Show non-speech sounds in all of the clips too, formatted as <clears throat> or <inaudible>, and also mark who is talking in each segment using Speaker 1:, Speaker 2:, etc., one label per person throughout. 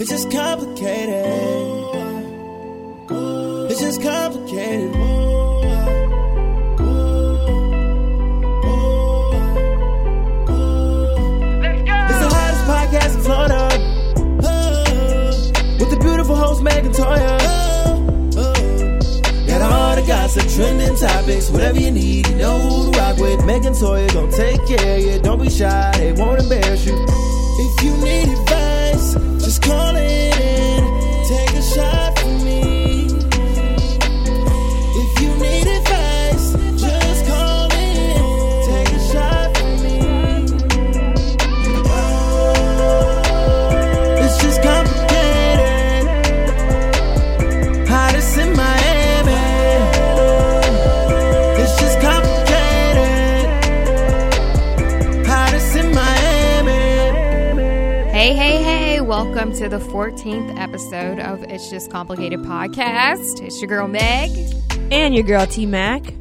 Speaker 1: It's just complicated. It's just complicated. It's the hottest podcast in Florida. With the beautiful host Megan Toya. Got all the gossip, trending topics, whatever you need, you know who to rock with. Megan Toya gon' take care of you. Don't be shy, they won't embarrass you. If you need advice, just
Speaker 2: welcome to the 14th episode of It's Just Complicated podcast. It's your girl Meg.
Speaker 3: And your girl T Mac.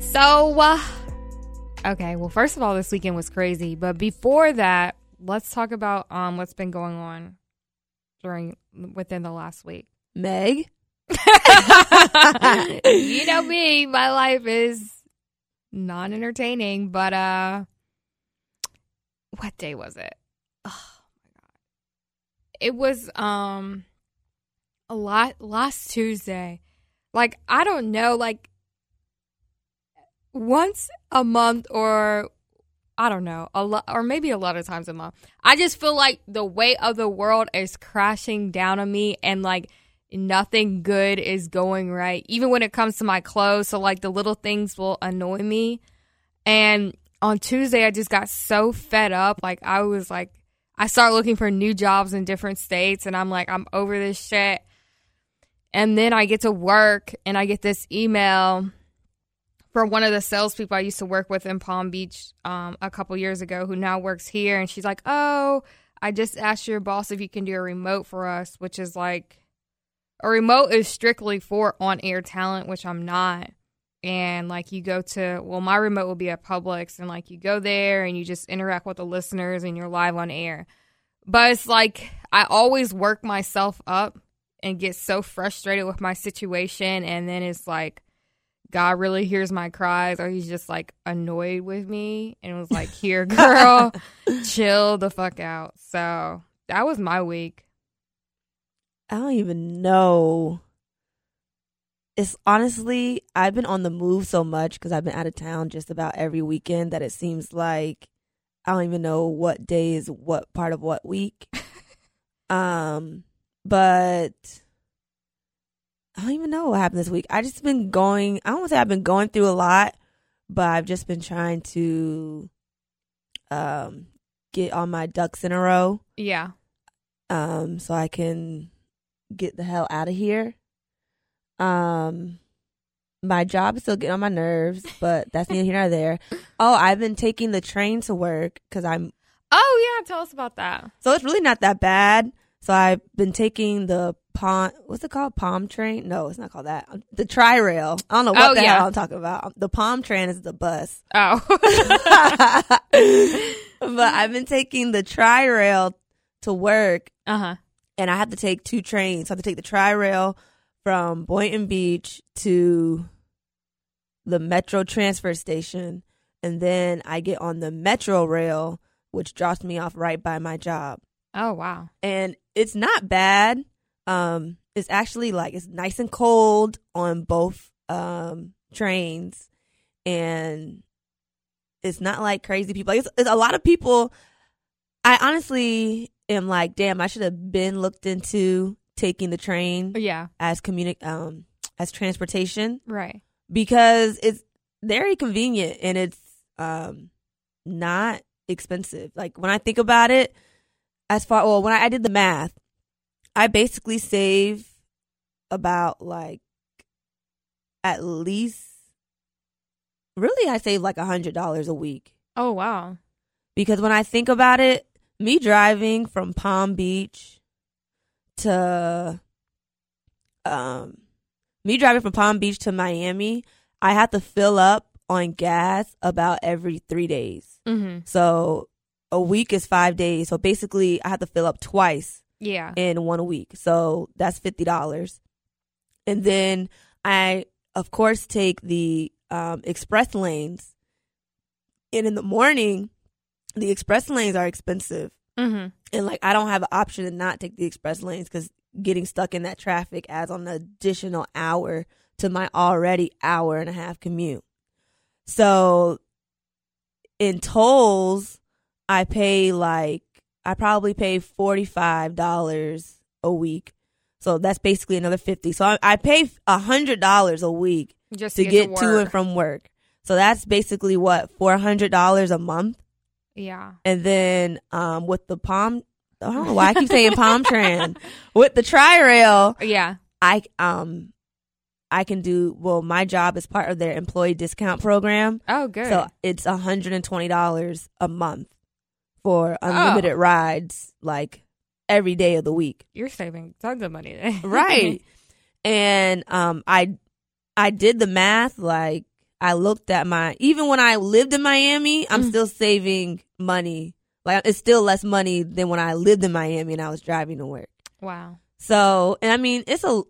Speaker 2: So, uh, okay, well, first of all, this weekend was crazy, but before that, let's talk about um what's been going on during within the last week.
Speaker 3: Meg. <laughs>
Speaker 2: you know me, my life is non entertaining, but uh what day was it? It was um a lot last Tuesday. Like I don't know, like once a month or I don't know, a lot or maybe a lot of times a month. I just feel like the weight of the world is crashing down on me and like nothing good is going right. Even when it comes to my clothes, so like the little things will annoy me. And on Tuesday I just got so fed up. Like I was like I start looking for new jobs in different states and I'm like I'm over this shit. And then I get to work and I get this email from one of the salespeople I used to work with in Palm Beach um, a couple years ago, who now works here, and she's like, "Oh, I just asked your boss if you can do a remote for us," which is like a remote is strictly for on-air talent, which I'm not. And like you go to, well, my remote will be at Publix, and like you go there and you just interact with the listeners, and you're live on air. But it's like I always work myself up and get so frustrated with my situation, and then it's like God really hears my cries, or he's just like annoyed with me and was like, Here, <laughs> girl, chill the fuck out. So that was my week.
Speaker 3: I don't even know. It's honestly, I've been on the move so much because I've been out of town just about every weekend that it seems like I don't even know what day is what part of what week. <laughs> um, but I don't even know what happened this week. I just been going. I don't want to say I've been going through a lot, but I've just been trying to um get all my ducks in a row
Speaker 2: Yeah.
Speaker 3: um so I can get the hell out of here. Um my job is still getting on my nerves, but that's neither here nor there. Oh, I've been taking the train to work because I'm
Speaker 2: Oh, yeah. Tell us about that.
Speaker 3: so it's really not that bad. So I've been taking the palm. What's it called? Palm train? No, it's not called that. The tri rail. I don't know what
Speaker 2: Oh,
Speaker 3: the
Speaker 2: yeah.
Speaker 3: hell I'm talking about. The palm train is the bus.
Speaker 2: Oh. <laughs>
Speaker 3: but I've been taking the tri rail to work,
Speaker 2: uh huh.
Speaker 3: and I have to take two trains. So I have to take the tri rail from Boynton Beach to the Metro transfer station, and then I get on the Metro rail, which drops me off right by my job.
Speaker 2: Oh, wow.
Speaker 3: And it's not bad. Um, it's actually like it's nice and cold on both um trains, and it's not like crazy people. Like, it's, it's a lot of people. I honestly am like, damn, I should have been looked into taking the train
Speaker 2: Yeah.
Speaker 3: as communi- um as transportation
Speaker 2: Right.
Speaker 3: because it's very convenient and it's um not expensive. Like when I think about it, as far well, when I, I did the math, I basically save about like at least really I save like a hundred dollars a week.
Speaker 2: Oh, wow.
Speaker 3: Because when I think about it, me driving from Palm Beach to um me driving from Palm Beach to Miami, I have to fill up on gas about every 3 days.
Speaker 2: Mm-hmm.
Speaker 3: So a week is 5 days. So basically I have to fill up twice
Speaker 2: Yeah.
Speaker 3: in one week. So that's fifty dollars. And then I of course take the um, express lanes. And in the morning, the express lanes are expensive.
Speaker 2: Mm-hmm.
Speaker 3: And like I don't have an option to not take the express lanes because getting stuck in that traffic adds on an additional hour to my already hour and a half commute. So in tolls, I pay like I probably pay forty five dollars a week. So that's basically another fifty. So I, I pay a hundred dollars a week
Speaker 2: Just
Speaker 3: to
Speaker 2: to,
Speaker 3: get
Speaker 2: to,
Speaker 3: to and from work. So that's basically what four hundred dollars a month.
Speaker 2: Yeah.
Speaker 3: And then um, with the palm, I don't know why I keep saying <laughs> palm tran. With the tri rail,
Speaker 2: Yeah.
Speaker 3: I um, I can do well. My job is part of their employee discount program,
Speaker 2: Oh, good.
Speaker 3: so it's hundred and twenty dollars a month for
Speaker 2: Oh.
Speaker 3: unlimited rides, like every day of the week.
Speaker 2: You're saving tons of money
Speaker 3: right <laughs> and um i i did the math like i looked at my even when i lived in miami i'm
Speaker 2: Mm.
Speaker 3: still saving money like it's still less money than when i lived in miami and i was driving to work
Speaker 2: wow.
Speaker 3: so and i mean it's a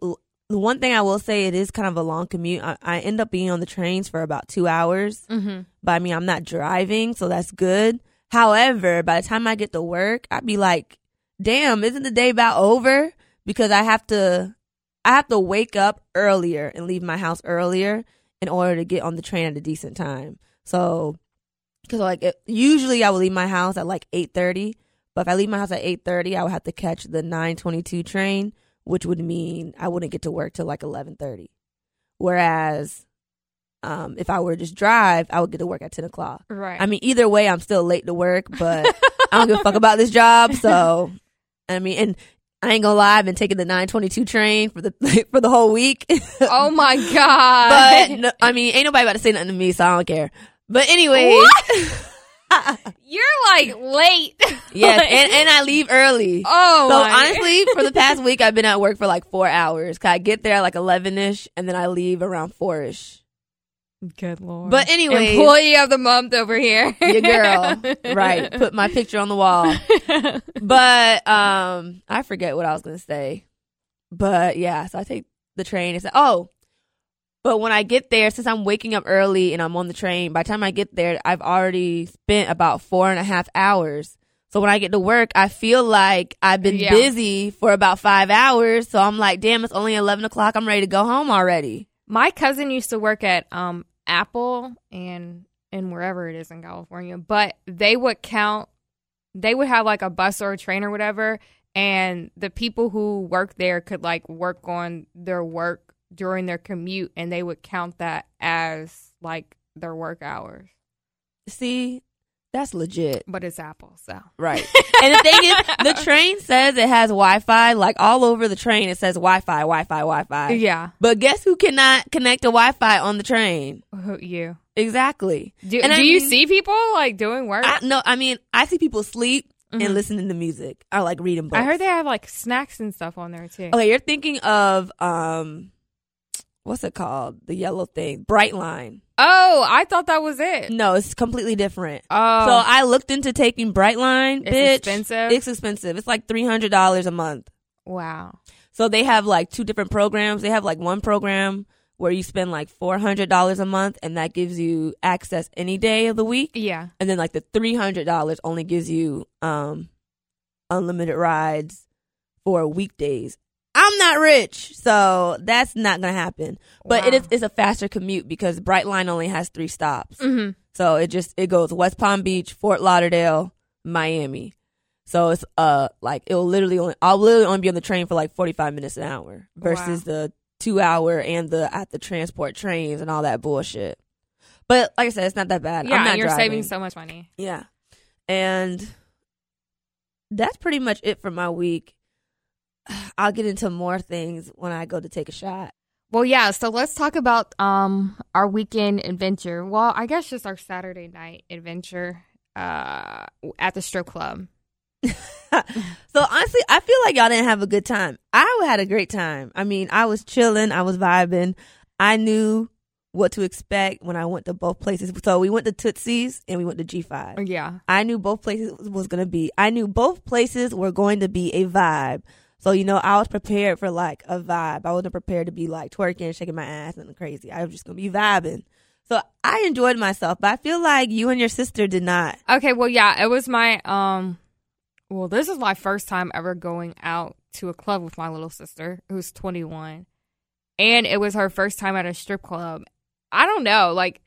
Speaker 3: the one thing i will say it is kind of a long commute i, I end up being on the trains for about two hours
Speaker 2: Mm-hmm.
Speaker 3: but I mean, I'm not driving, so that's good. However, by the time I get to work, I'd be like, damn, isn't the day about over? Because I have to, I have to wake up earlier and leave my house earlier in order to get on the train at a decent time. So, because like it, usually I would leave my house at like eight thirty, but if I leave my house at eight thirty, I would have to catch the nine twenty two train, which would mean I wouldn't get to work till like eleven thirty. Whereas, um, if I were to just drive, I would get to work at ten o'clock.
Speaker 2: Right.
Speaker 3: I mean, either way, I'm still late to work, but I don't give a fuck about this job. So, I mean, and I ain't gonna lie, I've been taking the 922 train for the <laughs> for the whole week. <laughs>
Speaker 2: oh my god.
Speaker 3: but no, <laughs> I mean, ain't nobody about to say nothing to me, so I don't care. But anyway,
Speaker 2: You're like late.
Speaker 3: yes,
Speaker 2: Like-
Speaker 3: and and I leave early.
Speaker 2: oh
Speaker 3: so
Speaker 2: my-
Speaker 3: honestly, for the past week, I've been at work for like four hours. Cause I get there like eleven ish, and then I leave around four ish.
Speaker 2: Good lord.
Speaker 3: But anyway,
Speaker 2: employee of the month over here. <laughs>
Speaker 3: Your girl, <laughs> right? Put my picture on the wall. <laughs> but um I forget what I was gonna say. But yeah, so I take the train. It's like, oh, but when I get there, since I'm waking up early and I'm on the train, by the time I get there, I've already spent about four and a half hours. So when I get to work, I feel like I've been
Speaker 2: Yeah.
Speaker 3: busy for about five hours. So I'm like, damn, it's only eleven o'clock. I'm ready to go home already.
Speaker 2: My cousin used to work at um Apple and and wherever it is in California, but they would count they would have like a bus or a train or whatever and the people who work there could like work on their work during their commute and they would count that as like their work hours.
Speaker 3: See, that's legit.
Speaker 2: But it's Apple, so
Speaker 3: Right. <laughs> and the thing is, the train says it has Wi Fi. Like all over the train, it says Wi Fi, Wi Fi, Wi Fi.
Speaker 2: yeah,
Speaker 3: But guess who cannot connect to Wi Fi on the train?
Speaker 2: who- you.
Speaker 3: Exactly.
Speaker 2: Do,
Speaker 3: And
Speaker 2: do
Speaker 3: I
Speaker 2: you see people like doing work?
Speaker 3: I, no, I mean, I see people sleep
Speaker 2: Mhm.
Speaker 3: and listening to music or like reading books.
Speaker 2: I heard they have like snacks and stuff on there too.
Speaker 3: Okay, you're thinking of, um, what's it called? The yellow thing, Brightline.
Speaker 2: Oh, I thought that was it.
Speaker 3: No, it's completely different.
Speaker 2: Oh,
Speaker 3: So I looked into taking Brightline.
Speaker 2: It's
Speaker 3: bitch.
Speaker 2: expensive?
Speaker 3: It's expensive. It's like $300 a month.
Speaker 2: wow.
Speaker 3: So they have like two different programs. They have like one program where you spend like four hundred dollars a month, and that gives you access any day of the week.
Speaker 2: Yeah.
Speaker 3: And then like the three hundred dollars only gives you um unlimited rides for weekdays. I'm not rich, so that's not gonna happen. But it
Speaker 2: Wow.
Speaker 3: is it's a faster commute because Brightline only has three stops.
Speaker 2: Mm-hmm.
Speaker 3: So it just it goes West Palm Beach, Fort Lauderdale, Miami. So it's uh like it'll literally only I'll literally only be on the train for like forty five minutes an hour versus the two hour and the at the transport trains and all that bullshit. But like I said, it's not that bad.
Speaker 2: Yeah,
Speaker 3: I'm not
Speaker 2: you're
Speaker 3: driving.
Speaker 2: saving so much money.
Speaker 3: Yeah. And that's pretty much it for my week. <sighs> I'll get into more things when I go to take a shot.
Speaker 2: Well, yeah. So let's talk about um our weekend adventure. Well, I guess just our Saturday night adventure uh at the strip club. <laughs>
Speaker 3: So honestly, I feel like y'all didn't have a good time. I had a great time. I mean, I was chilling, I was vibing. I knew what to expect when I went to both places. So we went to Tootsie's and we went to G5.
Speaker 2: Yeah.
Speaker 3: I knew both places was going to be, I knew both places were going to be a vibe. So, you know, I was prepared for like a vibe. I wasn't prepared to be like twerking, shaking my ass and crazy. I was just going to be vibing. So I enjoyed myself, but I feel like you and your sister did not.
Speaker 2: Okay, well, yeah, it was my um. Well, this is my first time ever going out to a club with my little sister, who's 21, and it was her first time at a strip club. I don't know, like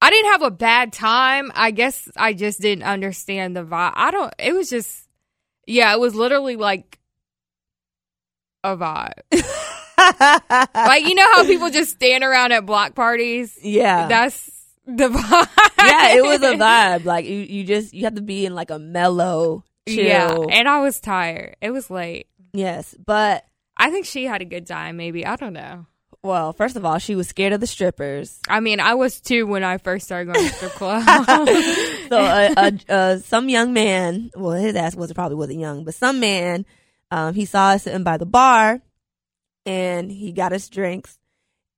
Speaker 2: I didn't have a bad time. I guess I just didn't understand the vibe. I don't. It was just, yeah, it was literally like a vibe. <laughs> like you know how people just stand around at block parties.
Speaker 3: Yeah.
Speaker 2: That's the vibe. <laughs>
Speaker 3: yeah, it was a vibe. Like you, you just you have to be in like a mellow, chill.
Speaker 2: Yeah, and I was tired. It was late.
Speaker 3: yes, but
Speaker 2: I think she had a good time. Maybe I don't know.
Speaker 3: well, first of all, she was scared of the strippers.
Speaker 2: I mean, I was too when I first started going to strip club. <laughs>
Speaker 3: So uh, uh, uh, some young man, well, his ass was probably wasn't young, but some man, um, he saw us sitting by the bar, and he got us drinks,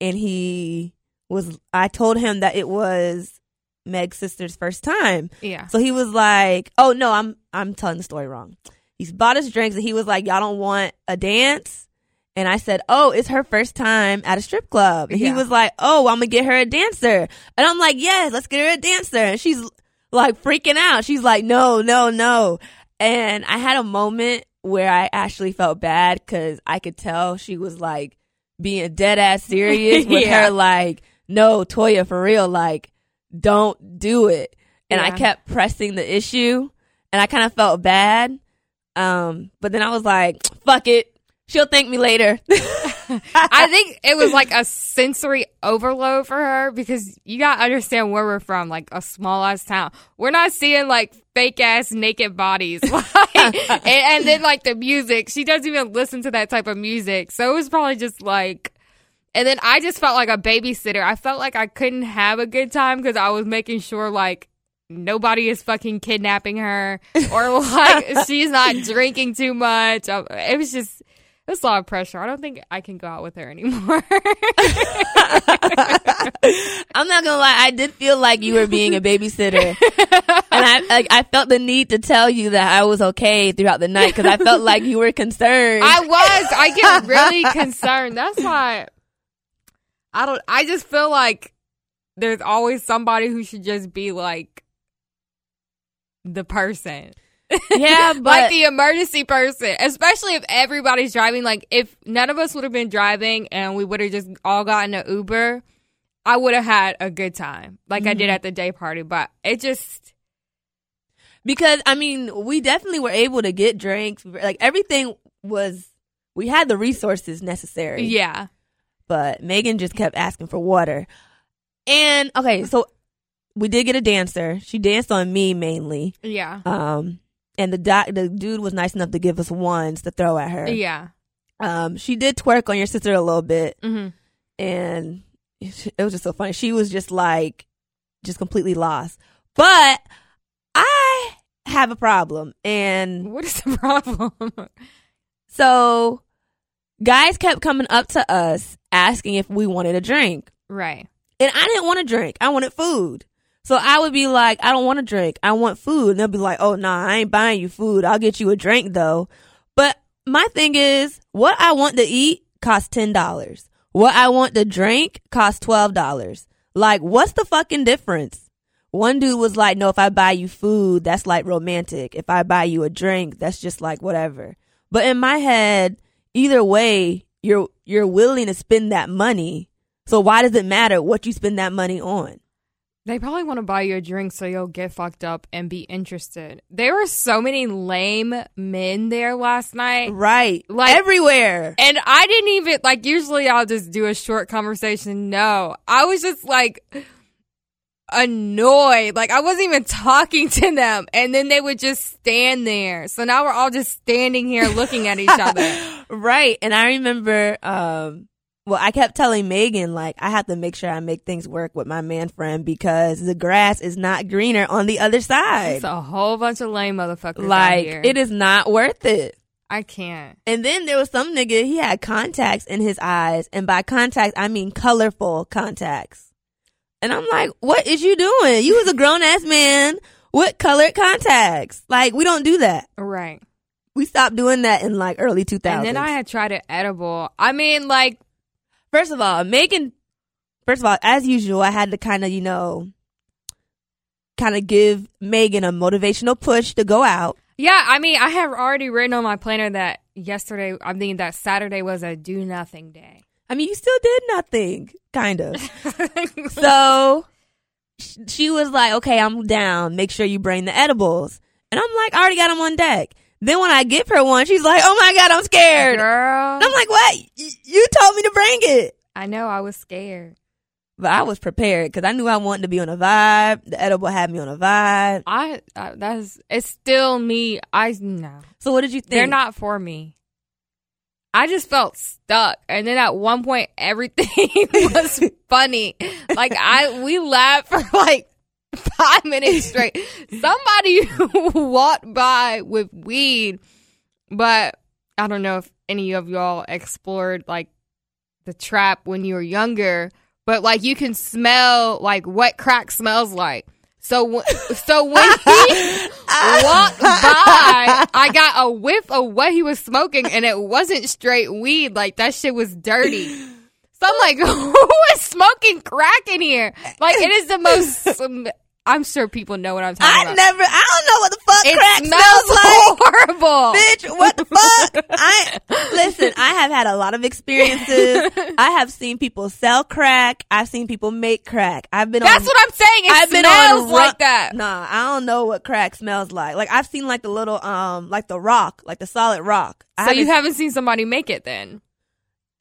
Speaker 3: and he was. I told him that it was Meg's sister's first time,
Speaker 2: yeah,
Speaker 3: So he was like, "Oh no, I'm I'm telling the story wrong." He's bought us drinks and he was like, "Y'all don't want a dance?" And I said, "Oh, it's her first time at a strip club." And he was like, "Oh, I'm gonna get her a dancer." And I'm like, "Yes, let's get her a dancer." And she's like freaking out. She's like, "No, no, no." And I had a moment where I actually felt bad because I could tell she was like being dead ass serious <laughs> with
Speaker 2: Yeah.
Speaker 3: her like, "No, Toya, for real, like." don't do it. And I kept pressing the issue and I kind of felt bad. Um, but then I was like, fuck it. She'll thank me later. <laughs>
Speaker 2: I think it was like a sensory overload for her because you gotta understand where we're from, like a small ass town. We're not seeing like fake ass naked bodies, <laughs> like, and, and then like the music. She doesn't even listen to that type of music, so it was probably just like. And then I just felt like a babysitter. I felt like I couldn't have a good time because I was making sure like nobody is fucking kidnapping her or like <laughs> she's not drinking too much. It was just was a lot of pressure. I don't think I can go out with her anymore. <laughs>
Speaker 3: I'm not gonna lie, I did feel like you were being a babysitter. and I like I felt the need to tell you that I was okay throughout the night because I felt like you were concerned.
Speaker 2: I was. I get really concerned. That's why I don't. I just feel like there's always somebody who should just be like the person.
Speaker 3: Yeah, <laughs> but
Speaker 2: like the emergency person, especially if everybody's driving. Like if none of us would have been driving and we would have just all gotten an Uber, I would have had a good time, like I did at the day party. But it just,
Speaker 3: because I mean, we definitely were able to get drinks. Like everything was, we had the resources necessary.
Speaker 2: yeah,
Speaker 3: But Megan just kept asking for water. And okay, so we did get a dancer. She danced on me mainly.
Speaker 2: yeah,
Speaker 3: Um, and the doc, the dude was nice enough to give us ones to throw at her.
Speaker 2: yeah.
Speaker 3: Um, she did twerk on your sister a little bit,
Speaker 2: hmm
Speaker 3: and it was just so funny. She was just like, just completely lost. But I have a problem, and
Speaker 2: What is the problem? <laughs>
Speaker 3: so guys kept coming up to us asking if we wanted a drink.
Speaker 2: right.
Speaker 3: And I didn't want a drink. I wanted food. So I would be like, I don't want a drink. I want food. And they'll be like, oh, nah, I ain't buying you food. I'll get you a drink though. But my thing is, what I want to eat costs $10. What I want to drink costs $12. Like, what's the fucking difference? One dude was like, no, if I buy you food, that's like romantic. If I buy you a drink, that's just like whatever. But in my head, either way, you're, you're willing to spend that money. So why does it matter what you spend that money on?
Speaker 2: They probably want to buy you a drink so you'll get fucked up and be interested. There were so many lame men there last night.
Speaker 3: Right.
Speaker 2: Like-
Speaker 3: everywhere.
Speaker 2: And I didn't even, like, usually I'll just do a short conversation. No, I was just like annoyed. Like, I wasn't even talking to them. And then they would just stand there. So now we're all just standing here looking at each other. <laughs>
Speaker 3: Right. And I remember, um, well, I kept telling Megan, like, I have to make sure I make things work with my man friend because the grass is not greener on the other side.
Speaker 2: It's a whole bunch of lame motherfuckers. out
Speaker 3: like, it is not worth it.
Speaker 2: I can't.
Speaker 3: And then there was some nigga, he had contacts in his eyes. And by contacts, I mean colorful contacts. And I'm like, what is you doing? You was a grown ass man with colored contacts. Like, we don't do that.
Speaker 2: Right.
Speaker 3: We stopped doing that in like early 2000s.
Speaker 2: And then I had tried an edible. I mean, like,
Speaker 3: First of all, Megan, first of all, as usual, I had to kind of, you know, kind of give Megan a motivational push to go out.
Speaker 2: yeah, I mean, I have already written on my planner that yesterday, I'm thinking that Saturday was a do nothing day.
Speaker 3: I mean, you still did nothing, kind of. <laughs> so she was like, okay, I'm down. Make sure you bring the edibles. And I'm like, I already got them on deck. Then when I give her one, she's like, oh my God, I'm scared.
Speaker 2: Girl,
Speaker 3: And I'm like, what? Y- You told me to bring it.
Speaker 2: I know I was scared.
Speaker 3: But I was prepared because I knew I wanted to be on a vibe. The edible had me on a vibe.
Speaker 2: I, I that's it's still me. I no,
Speaker 3: So what did you think?
Speaker 2: they're not for me. I just felt stuck, and then at one point, everything <laughs> was <laughs> funny. Like I, we laughed for like <laughs> five minutes straight. Somebody <laughs> walked by with weed, but I don't know if any of y'all explored like the trap when you were younger. But like you can smell like what crack smells like. So w- so when he <laughs> walked by, I got a whiff of what he was smoking, and it wasn't straight weed. Like that shit was dirty. So I'm like, who is smoking crack in here? Like it is the most. I'm sure people know what I'm talking
Speaker 3: I
Speaker 2: about.
Speaker 3: I never, I don't know what the fuck
Speaker 2: it
Speaker 3: crack
Speaker 2: smells
Speaker 3: smells like.
Speaker 2: horrible.
Speaker 3: Bitch, what the fuck? <laughs> I listen. I have had a lot of experiences. <laughs> I have seen people sell crack. I've seen people make crack. I've been.
Speaker 2: On That's
Speaker 3: on,
Speaker 2: what I'm saying. It
Speaker 3: I've been
Speaker 2: smells
Speaker 3: on ru-
Speaker 2: like that.
Speaker 3: Nah, I don't know what crack smells like. Like I've seen like the little um like the rock, like the solid rock. I
Speaker 2: So you
Speaker 3: haven't-
Speaker 2: haven't seen somebody make it then?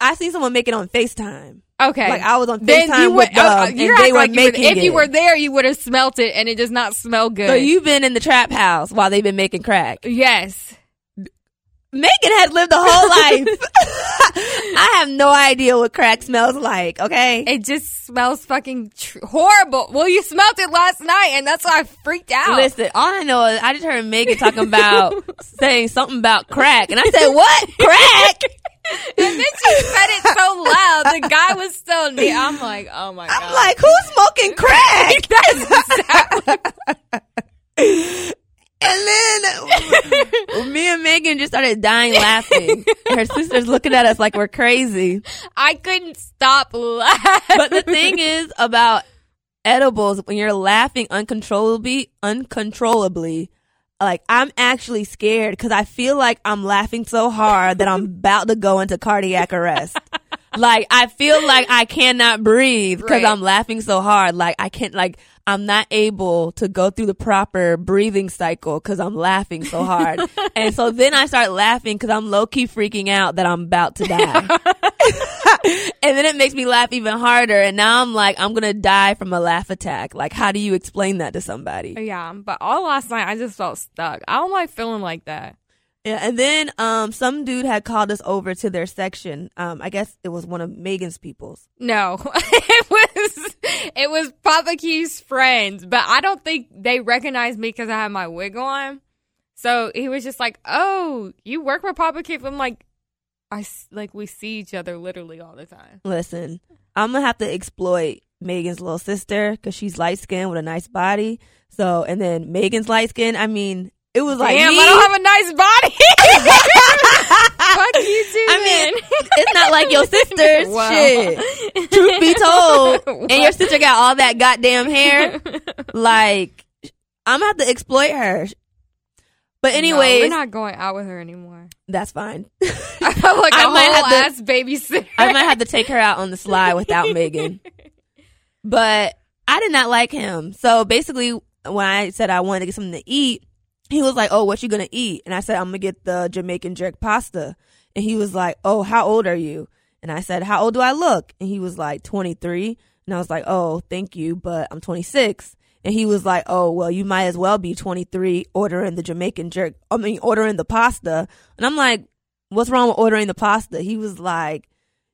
Speaker 3: I seen someone make it on Facetime.
Speaker 2: Okay.
Speaker 3: Like I was on
Speaker 2: then
Speaker 3: Facetime
Speaker 2: you
Speaker 3: with
Speaker 2: would.
Speaker 3: them,
Speaker 2: uh,
Speaker 3: and they were
Speaker 2: like you would,
Speaker 3: making
Speaker 2: if you were there, you would have smelt it, and it does not smell good.
Speaker 3: So you've been in the trap house while they've been making crack.
Speaker 2: yes.
Speaker 3: Megan had lived a whole life. <laughs> I have no idea what crack smells like. Okay.
Speaker 2: It just smells fucking tr- horrible. Well, you smelt it last night, and that's why I freaked out.
Speaker 3: Listen, all I know is I just heard Megan talking about <laughs> saying something about crack, and I said, <laughs> "What crack?"
Speaker 2: And then she said it so loud. The guy was so near. I'm like, oh my god.
Speaker 3: I'm like, "Who's smoking crack?"
Speaker 2: That's exactly.
Speaker 3: And then and Megan just started dying laughing. Her sister's looking at us like we're crazy.
Speaker 2: I couldn't stop laughing.
Speaker 3: But the thing is about edibles, when you're laughing uncontrollably, uncontrollably, like I'm actually scared because I feel like I'm laughing so hard that I'm about to go into cardiac arrest. Like I feel like I cannot breathe because
Speaker 2: Right.
Speaker 3: I'm laughing so hard. Like I can't, like I'm not able to go through the proper breathing cycle because I'm laughing so hard. <laughs> and so then I start laughing because I'm low key freaking out that I'm about to die. <laughs> <laughs> and then it makes me laugh even harder. And now I'm like, I'm gonna die from a laugh attack. Like, how do you explain that to somebody?
Speaker 2: yeah, but all last night I just felt stuck. I don't like feeling like that.
Speaker 3: Yeah, and then um, some dude had called us over to their section. Um, I guess it was one of Megan's people's.
Speaker 2: No, <laughs> it was it was Papa Keith's friends, but I don't think they recognized me because I had my wig on. So he was just like, "Oh, you work with Papa Keith?" I'm like, "I like we see each other literally all the time."
Speaker 3: Listen, I'm gonna have to exploit Megan's little sister because she's light skinned with a nice body. So, and then Megan's light skin. I mean, it was like
Speaker 2: Damn,
Speaker 3: me.
Speaker 2: I don't have a nice body. <laughs> Fuck you too.
Speaker 3: I mean, it's not like your sister's <laughs>
Speaker 2: Wow.
Speaker 3: shit. Truth be told, <laughs> and your sister got all that goddamn hair. Like, I'm have to exploit her. But
Speaker 2: No, we're not going out with her anymore.
Speaker 3: that's fine.
Speaker 2: I felt like
Speaker 3: I might have
Speaker 2: ass babysitter.
Speaker 3: I might have to take her out on the slide without Megan. But I did not like him. So basically, when I said I wanted to get something to eat, he was like, "Oh, what you gonna eat?" And I said, "I'm gonna get the Jamaican jerk pasta." And he was like, "Oh, how old are you?" And I said, "How old do I look?" And he was like, "23." And I was like, "Oh, thank you, but I'm 26." And he was like, "Oh, well, you might as well be 23 ordering the Jamaican jerk. I mean, ordering the pasta." And I'm like, "What's wrong with ordering the pasta?" He was like,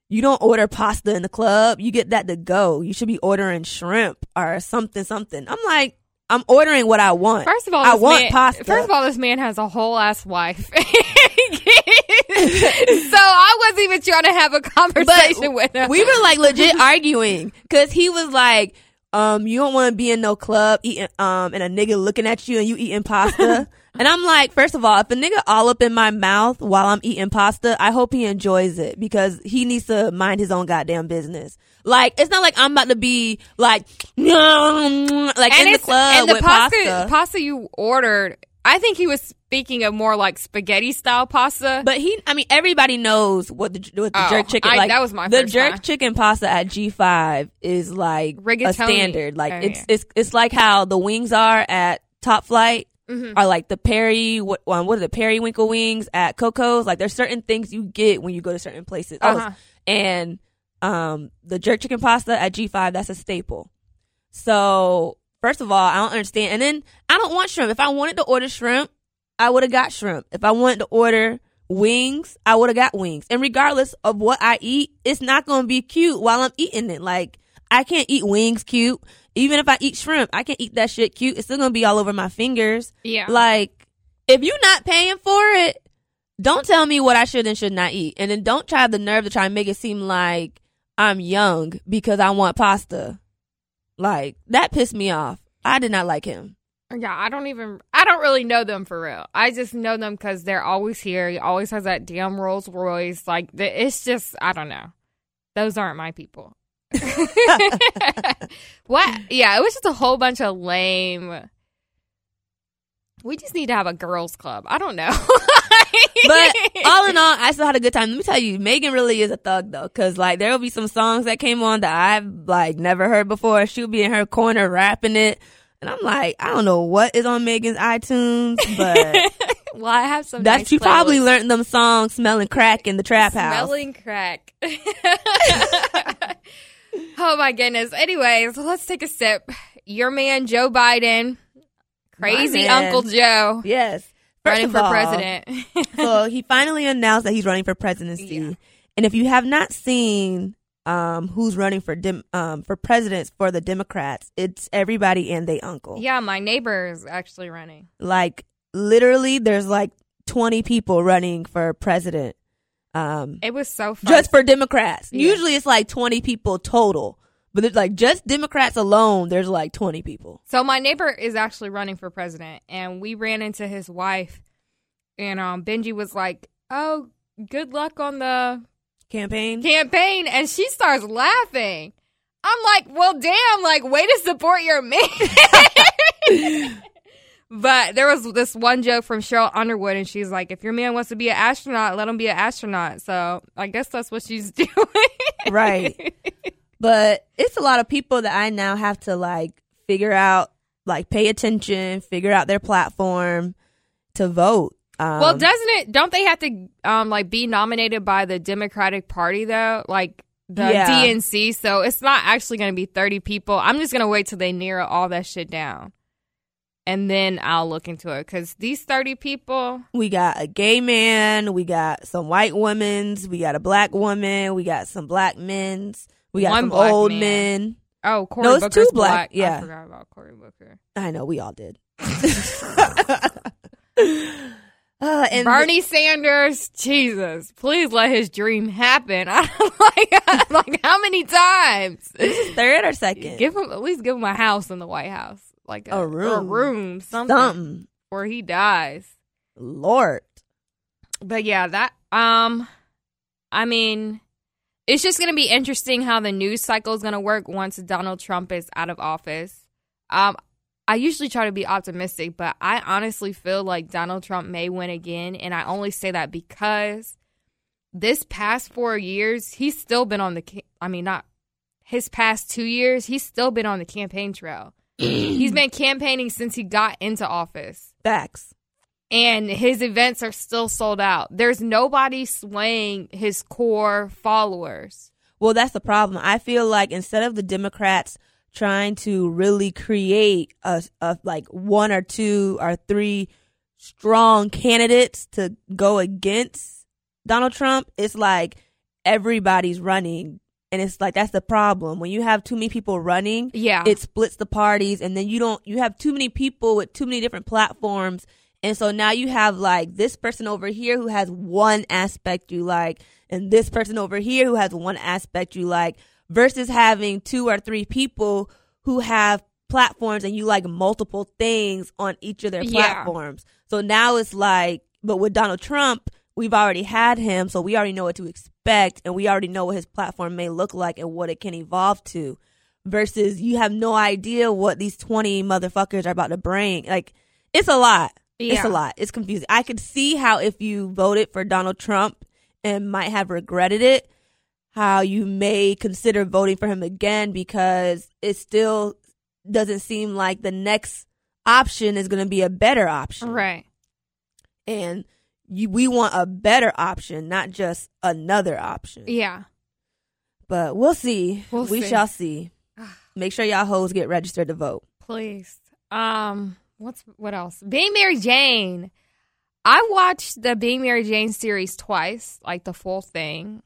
Speaker 3: "You don't order pasta in the club. You get that to go. You should be ordering shrimp or something, something." I'm like, "I'm ordering what I want.
Speaker 2: First of all,
Speaker 3: I
Speaker 2: this
Speaker 3: want
Speaker 2: man,
Speaker 3: pasta.
Speaker 2: First of all, this man has a whole ass wife. <laughs> so I wasn't even trying to have a conversation with him.
Speaker 3: we were like legit <laughs> arguing because he was like, um, you don't want to be in no club eating, um, and a nigga looking at you and you eating pasta. <laughs> and I'm like, first of all, if a nigga all up in my mouth while I'm eating pasta, I hope he enjoys it because he needs to mind his own goddamn business. Like, it's not like I'm about to be like, <sniffs> like
Speaker 2: and
Speaker 3: in the club
Speaker 2: and the
Speaker 3: with
Speaker 2: pasta,
Speaker 3: pasta.
Speaker 2: pasta you ordered. I think he was speaking of more like spaghetti style pasta.
Speaker 3: But he, I mean, everybody knows what the what the
Speaker 2: Oh,
Speaker 3: jerk chicken.
Speaker 2: I-
Speaker 3: like
Speaker 2: that was my
Speaker 3: the jerk
Speaker 2: time.
Speaker 3: chicken pasta at G five is like a standard. Like
Speaker 2: Oh,
Speaker 3: it's
Speaker 2: yeah.
Speaker 3: it's it's like how the wings are at Top Flight.
Speaker 2: Mhm.
Speaker 3: Are like the Perry, what, um, what are the Periwinkle wings at Coco's? Like there's certain things you get when you go to certain places. Oh,
Speaker 2: Uh-huh.
Speaker 3: and um, the jerk chicken pasta at G5, that's a staple. So, first of all, I don't understand. And then I don't want shrimp. If I wanted to order shrimp, I would have got shrimp. If I wanted to order wings, I would have got wings. And regardless of what I eat, it's not going to be cute while I'm eating it. Like, I can't eat wings cute. Even if I eat shrimp, I can't eat that shit cute. It's still going to be all over my fingers.
Speaker 2: yeah.
Speaker 3: Like, if you're not paying for it, don't tell me what I should and should not eat. And then don't try the nerve to try and make it seem like I'm young because I want pasta. Like, that pissed me off. I did not like him.
Speaker 2: Yeah, I don't even. I don't really know them for real. I just know them because they're always here. He always has that damn Rolls Royce. Like it's just, I don't know. Those aren't my people. <laughs> what? Yeah, it was just a whole bunch of lame. We just need to have a girls' club. I don't know. <laughs>
Speaker 3: But all in all, I still had a good time. Let me tell you, Megan really is a thug though, cause like there will be some songs that came on that I've like never heard before. She'll be in her corner rapping it. And I'm like, I don't know what is on Megan's iTunes, but <laughs>
Speaker 2: well, I have some.
Speaker 3: that's
Speaker 2: nice
Speaker 3: she probably learned them songs smelling crack in the trap house.
Speaker 2: Smelling crack. Oh my goodness. Anyways, let's take a sip. Your man Joe Biden, crazy. Uncle Joe,
Speaker 3: Yes. First
Speaker 2: running for
Speaker 3: all,
Speaker 2: president. <laughs>
Speaker 3: so he finally announced that he's running for presidency.
Speaker 2: Yeah.
Speaker 3: And if you have not seen um, who's running for dem- um, for presidents for the Democrats, it's everybody and they uncle.
Speaker 2: yeah, my neighbor is actually running.
Speaker 3: Like literally, there's like 20 people running for president. Um,
Speaker 2: It was so fun.
Speaker 3: just for Democrats.
Speaker 2: Yeah.
Speaker 3: Usually it's like 20 people total, but it's like just Democrats alone. There's like 20 people.
Speaker 2: so my neighbor is actually running for president, and we ran into his wife, and um, Benji was like, "Oh, good luck on the
Speaker 3: Campaign.
Speaker 2: campaign," and she starts laughing. I'm like, "Well, damn! Like, way to support your man." <laughs> <laughs> But there was this one joke from Sheryl Underwood, and she's like, "If your man wants to be an astronaut, let him be an astronaut." So I guess that's what she's <laughs> doing.
Speaker 3: right. But it's a lot of people that I now have to like figure out, like pay attention, figure out their platform to vote. Um,
Speaker 2: well, doesn't it? Don't they have to um like be nominated by the Democratic Party though? Like the
Speaker 3: Yeah.
Speaker 2: DNC. So it's not actually going to be thirty people. I'm just going to wait till they narrow all that shit down, and then I'll look into it because these thirty people.
Speaker 3: we got a gay man, we got some white women's, we got a black woman, we got some black men's, we got
Speaker 2: One
Speaker 3: some old
Speaker 2: man.
Speaker 3: men.
Speaker 2: Oh, Cory
Speaker 3: No,
Speaker 2: Booker's
Speaker 3: two black- yeah.
Speaker 2: I forgot about Cory Booker.
Speaker 3: I know we all did. <laughs> <laughs> uh, and
Speaker 2: Bernie Sanders, Jesus, please let his dream happen. <laughs> I'm like, like how many times?
Speaker 3: third or second,
Speaker 2: Give him at least give him a house in the White House, like a,
Speaker 3: A
Speaker 2: or a
Speaker 3: room.
Speaker 2: room, something,
Speaker 3: something.
Speaker 2: where he dies.
Speaker 3: Lord,
Speaker 2: But yeah, that um, I mean, it's just gonna be interesting how the news cycle is gonna work once Donald Trump is out of office. Um, I usually try to be optimistic, but I honestly feel like Donald Trump may win again, and I only say that because this past four years he's still been on the. I mean, not his past two years, he's still been on the campaign trail. He's been campaigning since he got into office
Speaker 3: facts.
Speaker 2: and his events are still sold out. There's nobody swaying his core followers.
Speaker 3: Well, that's the problem. I feel like instead of the Democrats trying to really create a, a like one or two or three strong candidates to go against Donald Trump, it's like everybody's running. And it's like that's the problem. When you have too many people running,
Speaker 2: Yeah.
Speaker 3: it splits the parties and then you don't you have too many people with too many different platforms and so now you have like this person over here who has one aspect you like and this person over here who has one aspect you like versus having two or three people who have platforms and you like multiple things on each of their
Speaker 2: Yeah.
Speaker 3: platforms. So now it's like, but with Donald Trump, we've already had him, so we already know what to expect and we already know what his platform may look like and what it can evolve to. Versus you have no idea what these 20 motherfuckers are about to bring. Like, it's a lot. It's a lot. It's confusing. I could see how if you voted for Donald Trump and might have regretted it, how you may consider voting for him again because it still doesn't seem like the next option is going to be a better option.
Speaker 2: Right.
Speaker 3: And you, we want a better option, not just another option.
Speaker 2: Yeah.
Speaker 3: But we'll see.
Speaker 2: We'll
Speaker 3: we
Speaker 2: see.
Speaker 3: shall see. Make sure y'all hoes get registered to vote.
Speaker 2: Please. Um, what's what else? Being Mary Jane. I watched the Being Mary Jane series twice, like the full thing.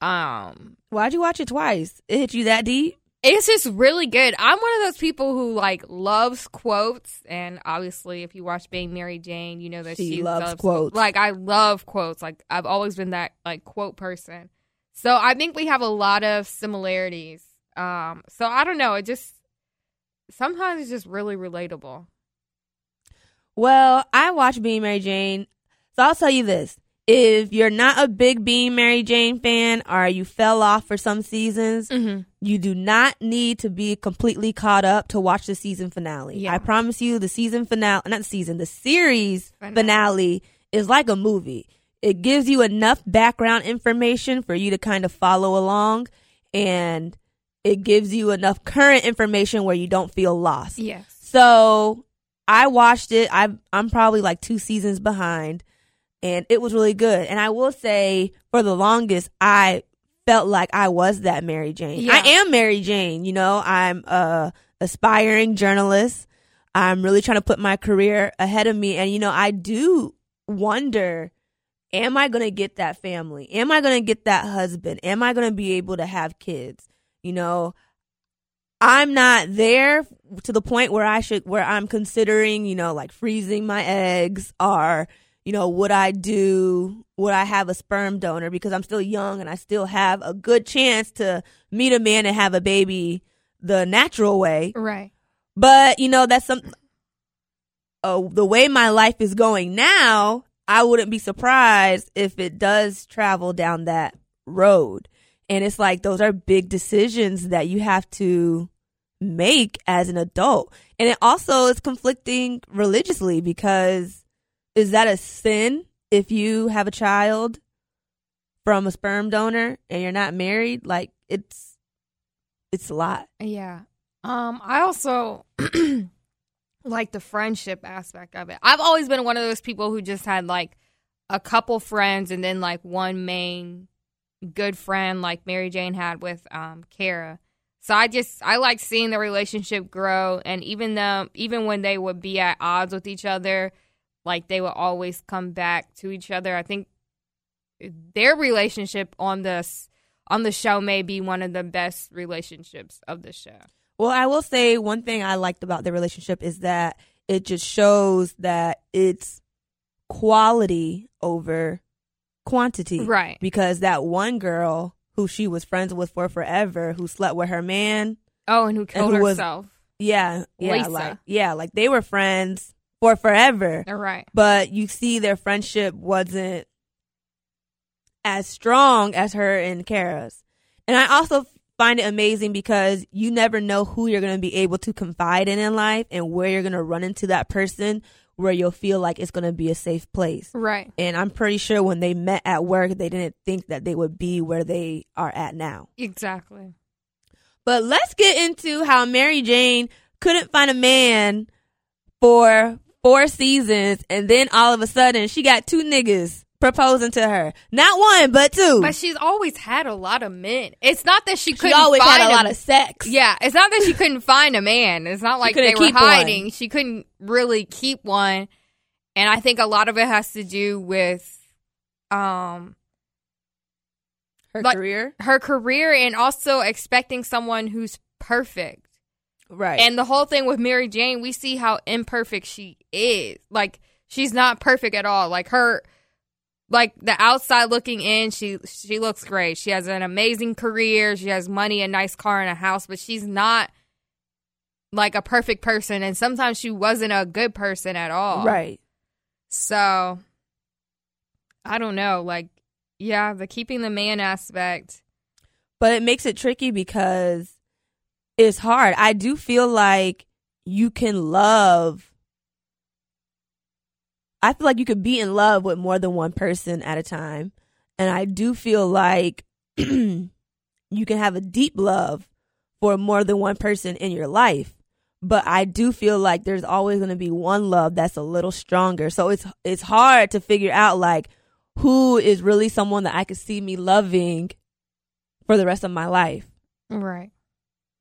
Speaker 2: Um,
Speaker 3: Why'd you watch it twice? It hit you that deep?
Speaker 2: It's just really good. I'm one of those people who like loves quotes, and obviously, if you watch Being Mary Jane, you know that
Speaker 3: She
Speaker 2: she,
Speaker 3: loves quotes.
Speaker 2: Like I love quotes. Like I've always been that like quote person. So I think we have a lot of similarities. Um, so I don't know. It just sometimes it's just really relatable.
Speaker 3: Well, I watch Being Mary Jane. So I'll tell you this. If you're not a big Being Mary Jane fan or you fell off for some seasons,
Speaker 2: Mm-hmm.
Speaker 3: you do not need to be completely caught up to watch the season finale.
Speaker 2: Yeah.
Speaker 3: I promise you, the season finale, not season, the series
Speaker 2: Finale.
Speaker 3: finale is like a movie. It gives you enough background information for you to kind of follow along and it gives you enough current information where you don't feel lost.
Speaker 2: Yes.
Speaker 3: So I watched it. I I'm probably like two seasons behind, and it was really good. And I will say, for the longest, I felt like I was that Mary Jane.
Speaker 2: Yeah.
Speaker 3: I am Mary Jane. You know, I'm a aspiring journalist. I'm really trying to put my career ahead of me, and you know, I do wonder. Am I going to get that family? Am I going to get that husband? Am I going to be able to have kids? You know, I'm not there to the point where I should, where I'm considering, you know, like freezing my eggs or, you know, would I do, would I have a sperm donor because I'm still young and I still have a good chance to meet a man and have a baby the natural way.
Speaker 2: Right.
Speaker 3: But, you know, that's some, uh, the way my life is going now, I wouldn't be surprised if it does travel down that road. And it's like those are big decisions that you have to make as an adult. And it also is conflicting religiously because is that a sin if you have a child from a sperm donor and you're not married? Like it's it's a lot.
Speaker 2: Yeah. Um, I also <clears throat> like the friendship aspect of it. I've always been one of those people who just had like a couple friends and then like one main good friend like Mary Jane had with um Kara. So I just I like seeing the relationship grow and even though even when they would be at odds with each other, like they would always come back to each other. I think their relationship on this on the show may be one of the best relationships of the show.
Speaker 3: Well, I will say one thing I liked about the relationship is that it just shows that it's quality over quantity.
Speaker 2: Right.
Speaker 3: Because that one girl who she was friends with for forever, who slept with her man,
Speaker 2: Oh, and who killed
Speaker 3: who was-
Speaker 2: herself.
Speaker 3: yeah, yeah,
Speaker 2: Lisa.
Speaker 3: like yeah, like they were friends for forever.
Speaker 2: Right.
Speaker 3: But you see their friendship wasn't as strong as her and Kara's. And I also find it amazing because you never know who you're going to be able to confide in in life and where you're going to run into that person where you'll feel like it's going to be a safe place.
Speaker 2: Right.
Speaker 3: And I'm pretty sure when they met at work, they didn't think that they would be where they are at now.
Speaker 2: Exactly.
Speaker 3: But let's get into how Mary Jane couldn't find a man for four seasons and then all of a sudden she got two niggas proposing to her. Not one, but two.
Speaker 2: But she's always had a lot of men. It's not that she
Speaker 3: she
Speaker 2: couldn't
Speaker 3: always
Speaker 2: find
Speaker 3: had a lot of sex.
Speaker 2: Yeah, it's not that she couldn't find a man. It's not like they
Speaker 3: couldn't
Speaker 2: were
Speaker 3: keep one.
Speaker 2: hiding. She couldn't really keep one. And I think a lot of it has to do with um
Speaker 3: Her
Speaker 2: Like-
Speaker 3: career.
Speaker 2: her career and also expecting someone who's perfect.
Speaker 3: Right.
Speaker 2: And the whole thing with Mary Jane, we see how imperfect she is. Like she's not perfect at all. Like her like the outside looking in, she she looks great. She has an amazing career. She has money, a nice car and a house, but she's not like a perfect person and sometimes she wasn't a good person at all.
Speaker 3: Right.
Speaker 2: So I don't know, like yeah, the keeping the man aspect.
Speaker 3: But it makes it tricky because it's hard. I do feel like you can love I feel like you could be in love with more than one person at a time. And I do feel like <clears throat> you can have a deep love for more than one person in your life. But I do feel like there's always going to be one love that's a little stronger. So it's it's hard to figure out like who is really someone that I could see me loving for the rest of my life
Speaker 2: Right.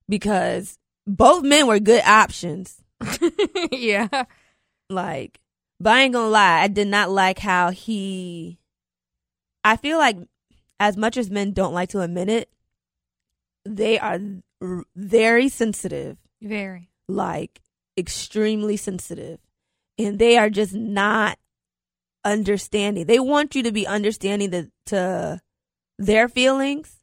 Speaker 3: Because both men were good options. <laughs>
Speaker 2: yeah.
Speaker 3: Like, but I ain't gonna lie, I did not like how he. I feel like, as much as men don't like to admit it, they are very sensitive,
Speaker 2: Very.
Speaker 3: like extremely sensitive, and they are just not understanding. They want you to be understanding the, to their feelings,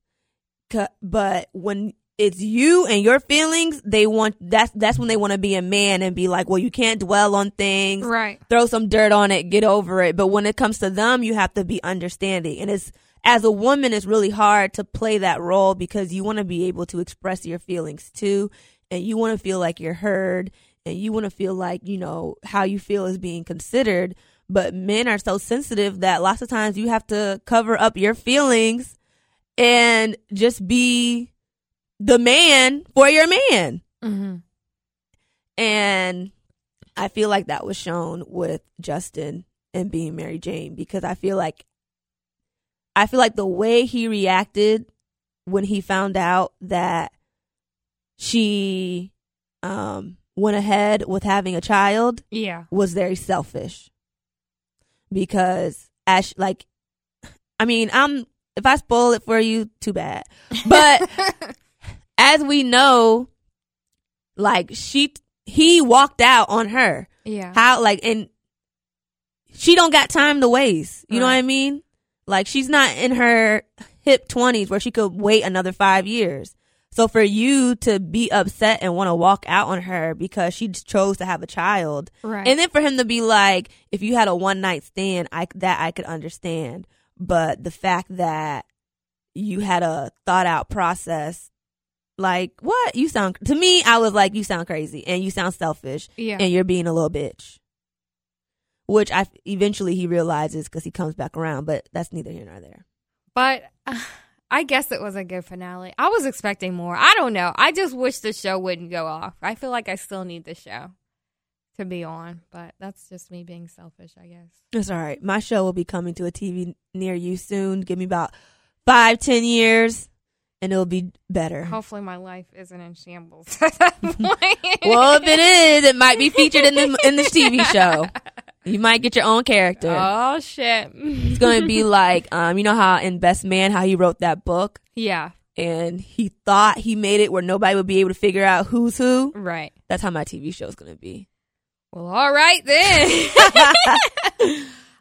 Speaker 3: but when it's you and your feelings, they want that's that's when they want to be a man and be like, well, you can't dwell on things,
Speaker 2: Right.
Speaker 3: throw some dirt on it, get over it. But when it comes to them, you have to be understanding. And it's as a woman, it's really hard to play that role because you want to be able to express your feelings too, and you want to feel like you're heard, and you want to feel like you know how you feel is being considered. But men are so sensitive that lots of times you have to cover up your feelings and just be the man for your man.
Speaker 2: Mm-hmm.
Speaker 3: And I feel like that was shown with Justin and being Mary Jane because I feel like I feel like the way he reacted when he found out that she um went ahead with having a child
Speaker 2: Yeah.
Speaker 3: was very selfish because as like I mean I'm if I spoil it for you too bad but <laughs> as we know like she he walked out on her
Speaker 2: Yeah.
Speaker 3: how like and she don't got time to waste you know what I mean like she's not in her hip 20s where she could wait another 5 years so for you to be upset and want to walk out on her because she chose to have a child
Speaker 2: right.
Speaker 3: and then for him to be like, if you had a one night stand, I that I could understand. But the fact that you had a thought out process, like what you sound to me, I was like, you sound crazy and you sound selfish
Speaker 2: yeah.
Speaker 3: and you're being a little bitch. Which I eventually he realizes because he comes back around, but that's neither here nor there.
Speaker 2: But uh, <sighs> I guess it was a good finale. I was expecting more. I don't know. I just wish the show wouldn't go off. I feel like I still need the show to be on, but that's just me being selfish, I guess.
Speaker 3: It's all right. My show will be coming to a TV near you soon. Give me about five, ten years, and it'll be better.
Speaker 2: Hopefully, my life isn't in shambles <laughs> at that point.
Speaker 3: Well, if it is, it might be featured in the in this TV <laughs> show. You might get your own character.
Speaker 2: oh shit!
Speaker 3: It's going to be <laughs> like, um, you know how in Best Man, how he wrote that book
Speaker 2: yeah,
Speaker 3: and he thought he made it where nobody would be able to figure out who's who.
Speaker 2: right.
Speaker 3: That's how my TV show is going to be.
Speaker 2: Well, all right then.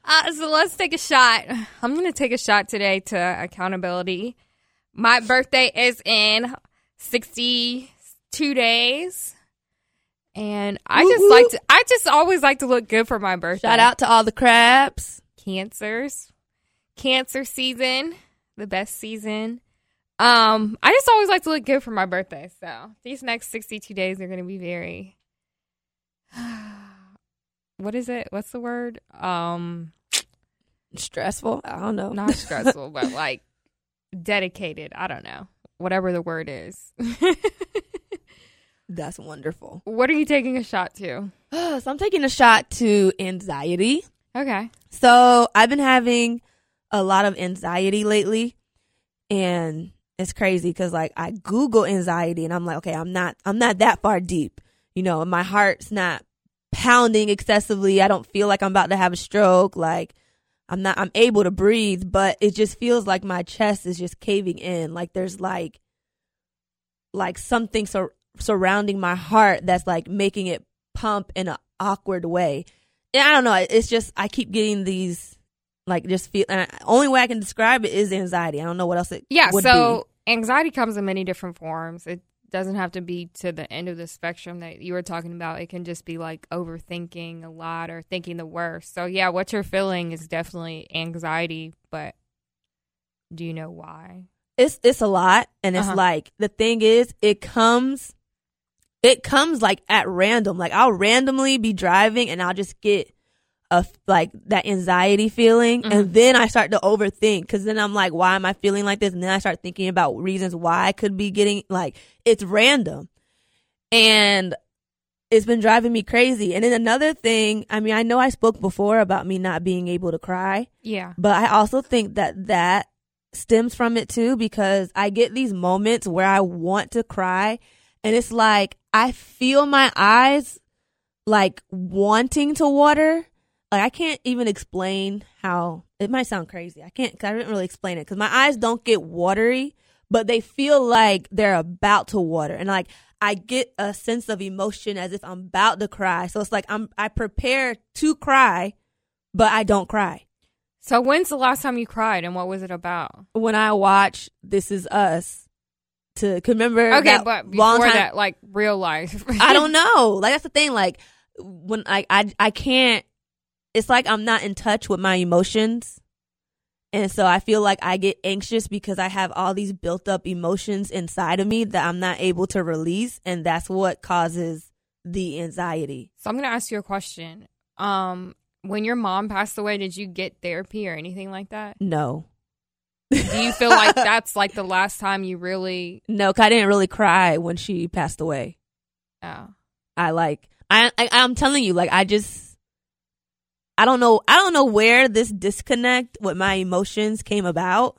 Speaker 2: uh, so let's take a shot. I'm going to take a shot today to accountability. My birthday is in 62 days. And I
Speaker 3: Whoop,
Speaker 2: just like to, I just always like to look good for my birthday.
Speaker 3: Shout out to all the crabs.
Speaker 2: cancers. Cancer season, the best season. Um, I just always like to look good for my birthday. So these next 62 days are going to be very. <sighs> what is it? What's the word? Um,
Speaker 3: Stressful. I don't know.
Speaker 2: not stressful, but <laughs> like dedicated. I don't know. Whatever the word is. <laughs>
Speaker 3: That's wonderful.
Speaker 2: what are you taking a shot to? <sighs>
Speaker 3: so I'm taking a shot to anxiety.
Speaker 2: Okay.
Speaker 3: So I've been having a lot of anxiety lately, and it's crazy because like I Google anxiety, and I'm like, okay, I'm not, I'm not that far deep. You know, my heart's not pounding excessively. I don't feel like I'm about to have a stroke. Like I'm not, I'm able to breathe, but it just feels like my chest is just caving in. Like there's like, like something sur- surrounding my heart that's like making it pump in an awkward way. And I don't know. It's just I keep getting these like just feel. And I, only way I can describe it is anxiety. I don't know what else it
Speaker 2: Yeah. So anxiety comes in many different forms. It doesn't have to be to the end of the spectrum that you were talking about. It can just be like overthinking a lot or thinking the worst. So yeah, what you're feeling is definitely anxiety, but do you know why?
Speaker 3: It's it's a lot, and it's
Speaker 2: Uh-huh.
Speaker 3: like the thing is, it comes, it comes like at random. Like I'll randomly be driving, and I'll just get a like that anxiety feeling, and mm-hmm. then I start to overthink because then I'm like, why am I feeling like this? And then I start thinking about reasons why I could be getting like it's random, and it's been driving me crazy. And then another thing, I mean, I know I spoke before about me not being able to cry.
Speaker 2: Yeah.
Speaker 3: But I also think that that stems from it too because I get these moments where I want to cry and it's like I feel my eyes like wanting to water. Like I can't even explain how it might sound crazy. I can't, cause I didn't really explain it because my eyes don't get watery, but they feel like they're about to water. And like I get a sense of emotion as if I'm about to cry. So it's like I'm, I prepare to cry, but I don't cry.
Speaker 2: So when's the last time you cried and what was it about?
Speaker 3: when I watch This Is Us to remember
Speaker 2: Okay, but before
Speaker 3: time.
Speaker 2: that, like real life.
Speaker 3: I don't <laughs> know. Like that's the thing. Like when I I I can't. It's like I'm not in touch with my emotions, and so I feel like I get anxious because I have all these built up emotions inside of me that I'm not able to release, and that's what causes the anxiety.
Speaker 2: So I'm gonna ask you a question. Um, when your mom passed away, did you get therapy or anything like that?
Speaker 3: No,
Speaker 2: Do you feel like <laughs> that's like the last time you really?
Speaker 3: no, 'cause I didn't really cry when she passed away.
Speaker 2: Oh,
Speaker 3: I like I, I I'm telling you like I just I don't know I don't know where this disconnect with my emotions came about.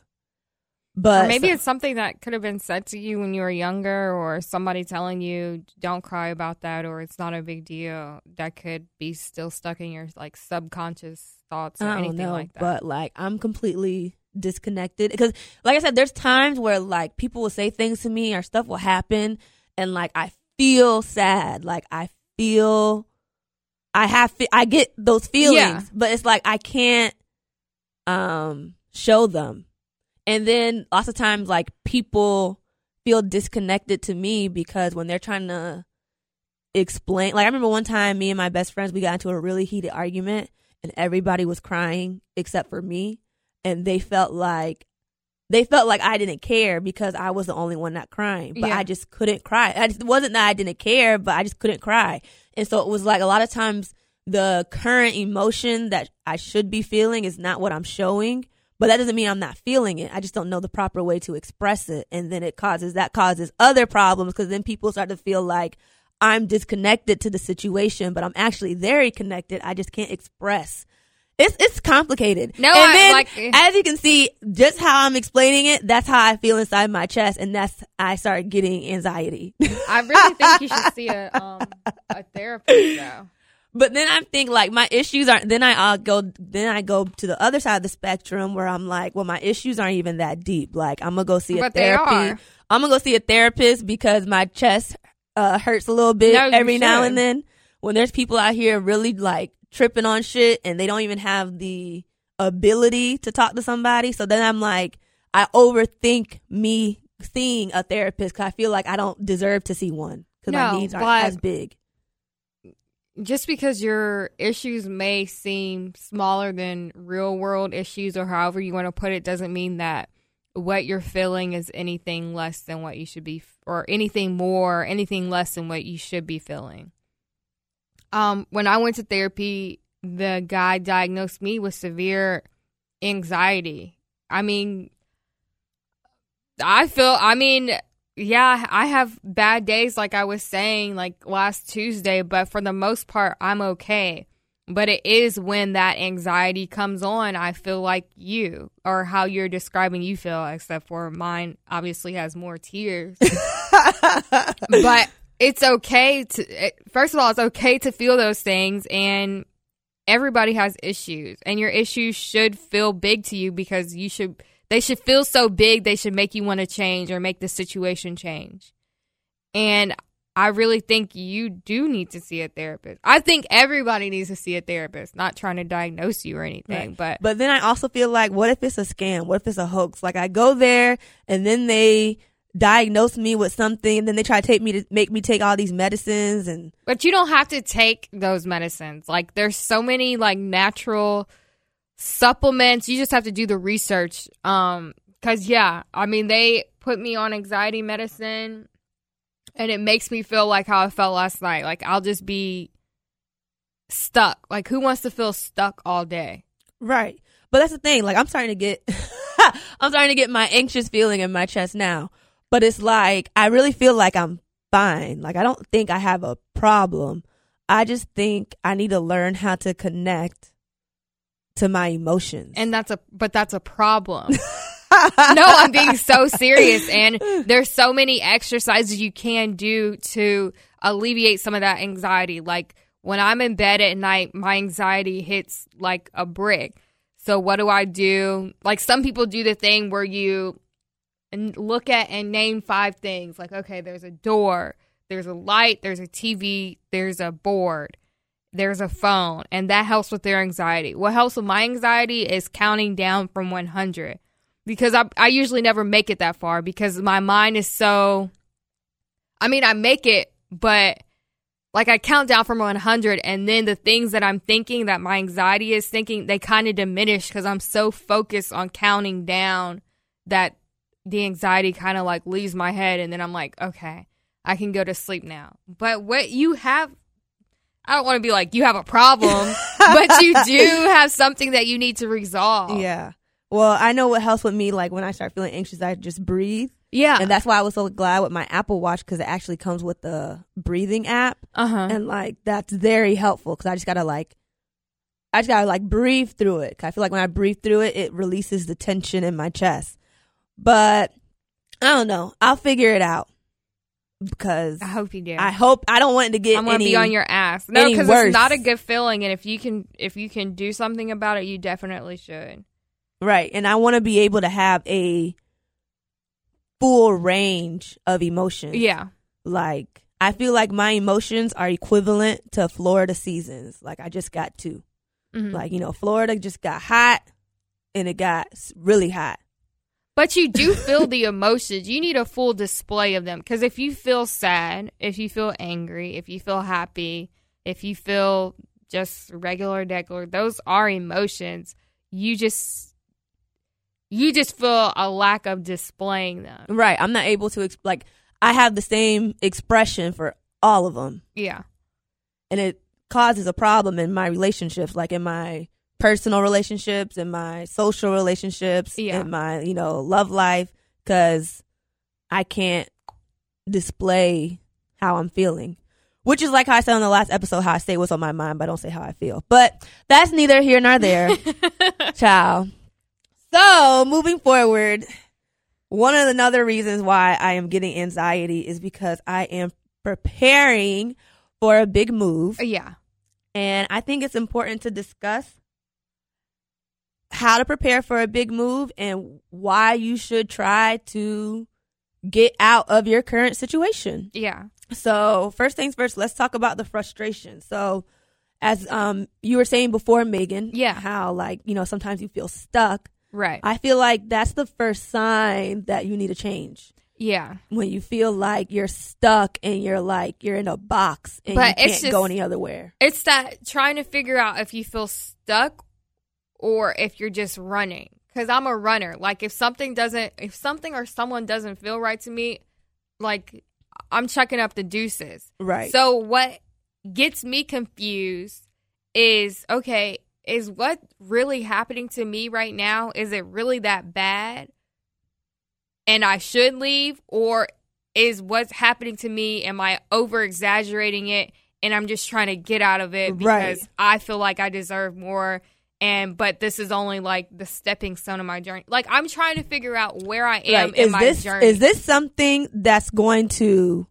Speaker 3: But
Speaker 2: or maybe it's something that could have been said to you when you were younger, or somebody telling you don't cry about that, or it's not a big deal. That could be still stuck in your like subconscious thoughts or
Speaker 3: I don't
Speaker 2: anything
Speaker 3: know,
Speaker 2: like that.
Speaker 3: but like I'm completely disconnected because like I said there's times where like people will say things to me or stuff will happen and like I feel sad like I feel I have I get those feelings
Speaker 2: Yeah.
Speaker 3: but it's like I can't um show them and then lots of times like people feel disconnected to me because when they're trying to explain like I remember one time me and my best friends we got into a really heated argument and everybody was crying except for me and they felt like they felt like I didn't care because I was the only one not crying but
Speaker 2: Yeah.
Speaker 3: I just couldn't cry I just, it wasn't that I didn't care but I just couldn't cry and so it was like a lot of times the current emotion that I should be feeling is not what I'm showing but that doesn't mean I'm not feeling it I just don't know the proper way to express it and then it causes that causes other problems because then people start to feel like I'm disconnected to the situation, but I'm actually very connected. I just can't express. It's it's complicated.
Speaker 2: No,
Speaker 3: and
Speaker 2: I-
Speaker 3: then,
Speaker 2: like-
Speaker 3: as you can see, just how I'm explaining it, that's how I feel inside my chest, and that's I start getting anxiety. <laughs>
Speaker 2: I really think you should see a <laughs> um a therapist though.
Speaker 3: but then I think like my issues aren't. Then I uh, go. Then I go to the other side of the spectrum where I'm like, well, my issues aren't even that deep. Like I'm gonna go see a
Speaker 2: But
Speaker 3: therapy. I'm gonna go see a therapist because my chest uh, hurts a little bit
Speaker 2: No,
Speaker 3: every now and then. When there's people out here really like tripping on shit and they don't even have the ability to talk to somebody, so then I'm like, I overthink me seeing a therapist because I feel like I don't deserve to see one because
Speaker 2: No,
Speaker 3: my needs aren't as big.
Speaker 2: Just because your issues may seem smaller than real world issues or however you want to put it doesn't mean that what you're feeling is anything less than what you should be or anything more, anything less than what you should be feeling. Um when I went to therapy, the guy diagnosed me with severe anxiety. I mean I feel I mean yeah, I have bad days like I was saying like last Tuesday, but for the most part I'm okay. But it is when that anxiety comes on, I feel like you or how you're describing you feel, except for mine obviously has more tears. <laughs> but it's okay to, first of all, it's okay to feel those things and everybody has issues and your issues should feel big to you because you should, they should feel so big they should make you want to change or make the situation change. And I really think you do need to see a therapist. I think everybody needs to see a therapist, not trying to diagnose you or anything, but
Speaker 3: But then I also feel like, what if it's a scam? What if it's a hoax? Like I go there and then they diagnose me with something and then they try to take me to make me take all these medicines and
Speaker 2: But you don't have to take those medicines. Like there's so many like natural supplements. You just have to do the research. Um cuz yeah, I mean they put me on anxiety medicine and it makes me feel like how I felt last night. Like I'll just be stuck. Like who wants to feel stuck all day?
Speaker 3: Right. But that's the thing. Like I'm starting to get, <laughs> I'm starting to get my anxious feeling in my chest now. But it's like I really feel like I'm fine. Like I don't think I have a problem. I just think I need to learn how to connect to my emotions.
Speaker 2: And that's a but that's a problem. <laughs> no, I'm being so serious. And <laughs> there's so many exercises you can do to alleviate some of that anxiety. Like when I'm in bed at night, my anxiety hits like a brick. So what do I do? Like some people do the thing where you look at and name five things. Like, okay, there's a door, there's a light, there's a TV, there's a board, there's a phone, and that helps with their anxiety. What helps with my anxiety is counting down from 100 because I, I usually never make it that far because my mind is so. I mean, I make it, but like I count down from 100, and then the things that I'm thinking that my anxiety is thinking, they kind of diminish because I'm so focused on counting down that the anxiety kind of like leaves my head, and then I'm like, okay, I can go to sleep now. But what you have. I don't want to be like you have a problem, <laughs> but you do have something that you need to resolve.
Speaker 3: yeah. Well, I know what helps with me. Like when I start feeling anxious, I just breathe.
Speaker 2: Yeah.
Speaker 3: And that's why I was so glad with my Apple Watch because it actually comes with the breathing app.
Speaker 2: Uh huh.
Speaker 3: and like that's very helpful because I just gotta like, I just gotta like breathe through it. 'Cause I feel like when I breathe through it, it releases the tension in my chest. But I don't know. I'll figure it out because
Speaker 2: I hope you do.
Speaker 3: I hope I don't want it to get.
Speaker 2: I'm gonna
Speaker 3: any,
Speaker 2: be on your ass. No, because it's not a good feeling, and if you can, if you can do something about it, you definitely should.
Speaker 3: right, and I want to be able to have a full range of emotions.
Speaker 2: Yeah.
Speaker 3: like I feel like my emotions are equivalent to Florida seasons. Like I just got two.
Speaker 2: Mhm.
Speaker 3: Like you know, Florida just got hot, and it got really hot.
Speaker 2: But you do feel the emotions. You need a full display of them. Because if you feel sad, if you feel angry, if you feel happy, if you feel just regular, regular, those are emotions. You just, you just feel a lack of displaying them.
Speaker 3: Right. I'm not able to ex- like I have the same expression for all of them,
Speaker 2: Yeah.
Speaker 3: and it causes a problem in my relationships, like in my personal relationships, and my social relationships,
Speaker 2: Yeah.
Speaker 3: in my you know love life, because I can't display how I'm feeling. Which is like how I said on the last episode, how I say what's on my mind, but I don't say how I feel. But that's neither here nor there. <laughs> Ciao. So moving forward, one of the another reasons why I am getting anxiety is because I am preparing for a big move.
Speaker 2: Yeah.
Speaker 3: And I think it's important to discuss how to prepare for a big move and why you should try to get out of your current situation.
Speaker 2: Yeah.
Speaker 3: So, first things first, let's talk about the frustration. So, as um you were saying before Megan,
Speaker 2: Yeah.
Speaker 3: how like, you know, sometimes you feel stuck.
Speaker 2: Right.
Speaker 3: I feel like that's the first sign that you need a change.
Speaker 2: yeah.
Speaker 3: When you feel like you're stuck and you're like you're in a box and
Speaker 2: But
Speaker 3: you
Speaker 2: it's
Speaker 3: can't
Speaker 2: just-
Speaker 3: go any other where.
Speaker 2: It's that trying to figure out if you feel stuck or if you're just running. Because I'm a runner. Like if something doesn't, if something or someone doesn't feel right to me, like I'm checking up the deuces.
Speaker 3: Right.
Speaker 2: So what gets me confused is okay, is what really happening to me right now? Is it really that bad? And I should leave or is what's happening to me am I over exaggerating it and I'm just trying to get out of it because
Speaker 3: Right.
Speaker 2: I feel like I deserve more and but this is only like the stepping stone of my journey. Like I'm trying to figure out where I am
Speaker 3: right.
Speaker 2: in
Speaker 3: Is
Speaker 2: my
Speaker 3: this
Speaker 2: journey.
Speaker 3: is this something that's going to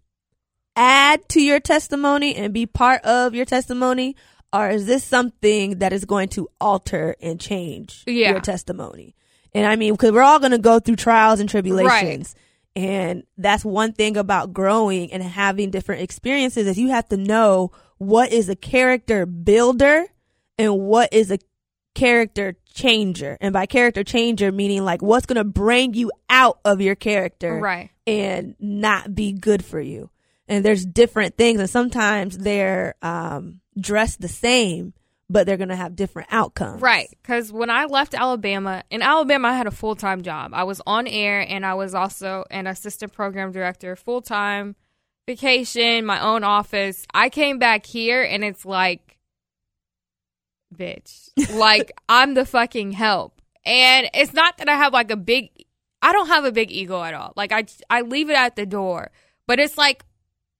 Speaker 3: add to your testimony and be part of your testimony or is this something that is going to alter and change
Speaker 2: Yeah.
Speaker 3: your testimony? And I mean, because we're all going to go through trials and tribulations. And that's one thing about growing and having different experiences is you have to know what is a character builder and what is a character changer. And by character changer, meaning like what's going to bring you out of your character
Speaker 2: Right.
Speaker 3: and not be good for you. And there's different things, and sometimes they're um, dressed the same, but they're going to have different outcomes.
Speaker 2: Right. Because when I left Alabama, in Alabama, I had a full time job. I was on air and I was also an assistant program director, full time, vacation, my own office. I came back here and it's like, bitch, like <laughs> I'm the fucking help. And it's not that I have like a big, I don't have a big ego at all. Like I, I leave it at the door. But it's like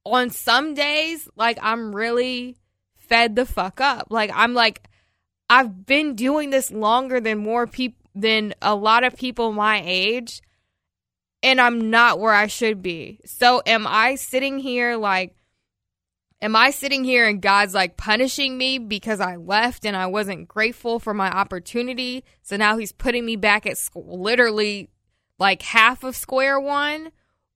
Speaker 2: on some days, like I'm really fed the fuck up. Like I'm like I've been doing this longer than more people than a lot of people my age and I'm not where I should be. So am I sitting here like am I sitting here and God's like punishing me because I left and I wasn't grateful for my opportunity? So now he's putting me back at school, literally like half of square one?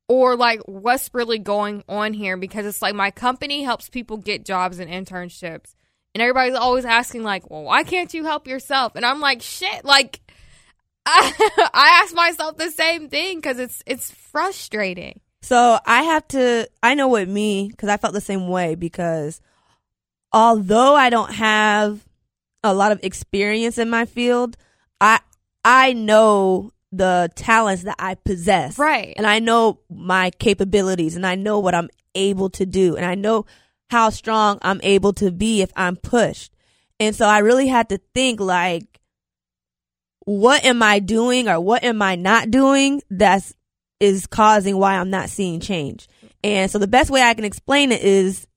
Speaker 2: Or like what's really going on here? Because it's like my company helps people get jobs and internships. And everybody's always asking like well why can't you help yourself? And i'm like shit like i, <laughs> I ask myself the same thing because it's it's frustrating
Speaker 3: So I have to, I know with me, because I felt the same way, because although I don't have a lot of experience in my field, I, I know the talents that I possess.
Speaker 2: Right.
Speaker 3: And I know my capabilities and I know what I'm able to do and I know how strong I'm able to be if I'm pushed. And so I really had to think like, what am I doing or what am I not doing that's is causing why I'm not seeing change. And so the best way I can explain it is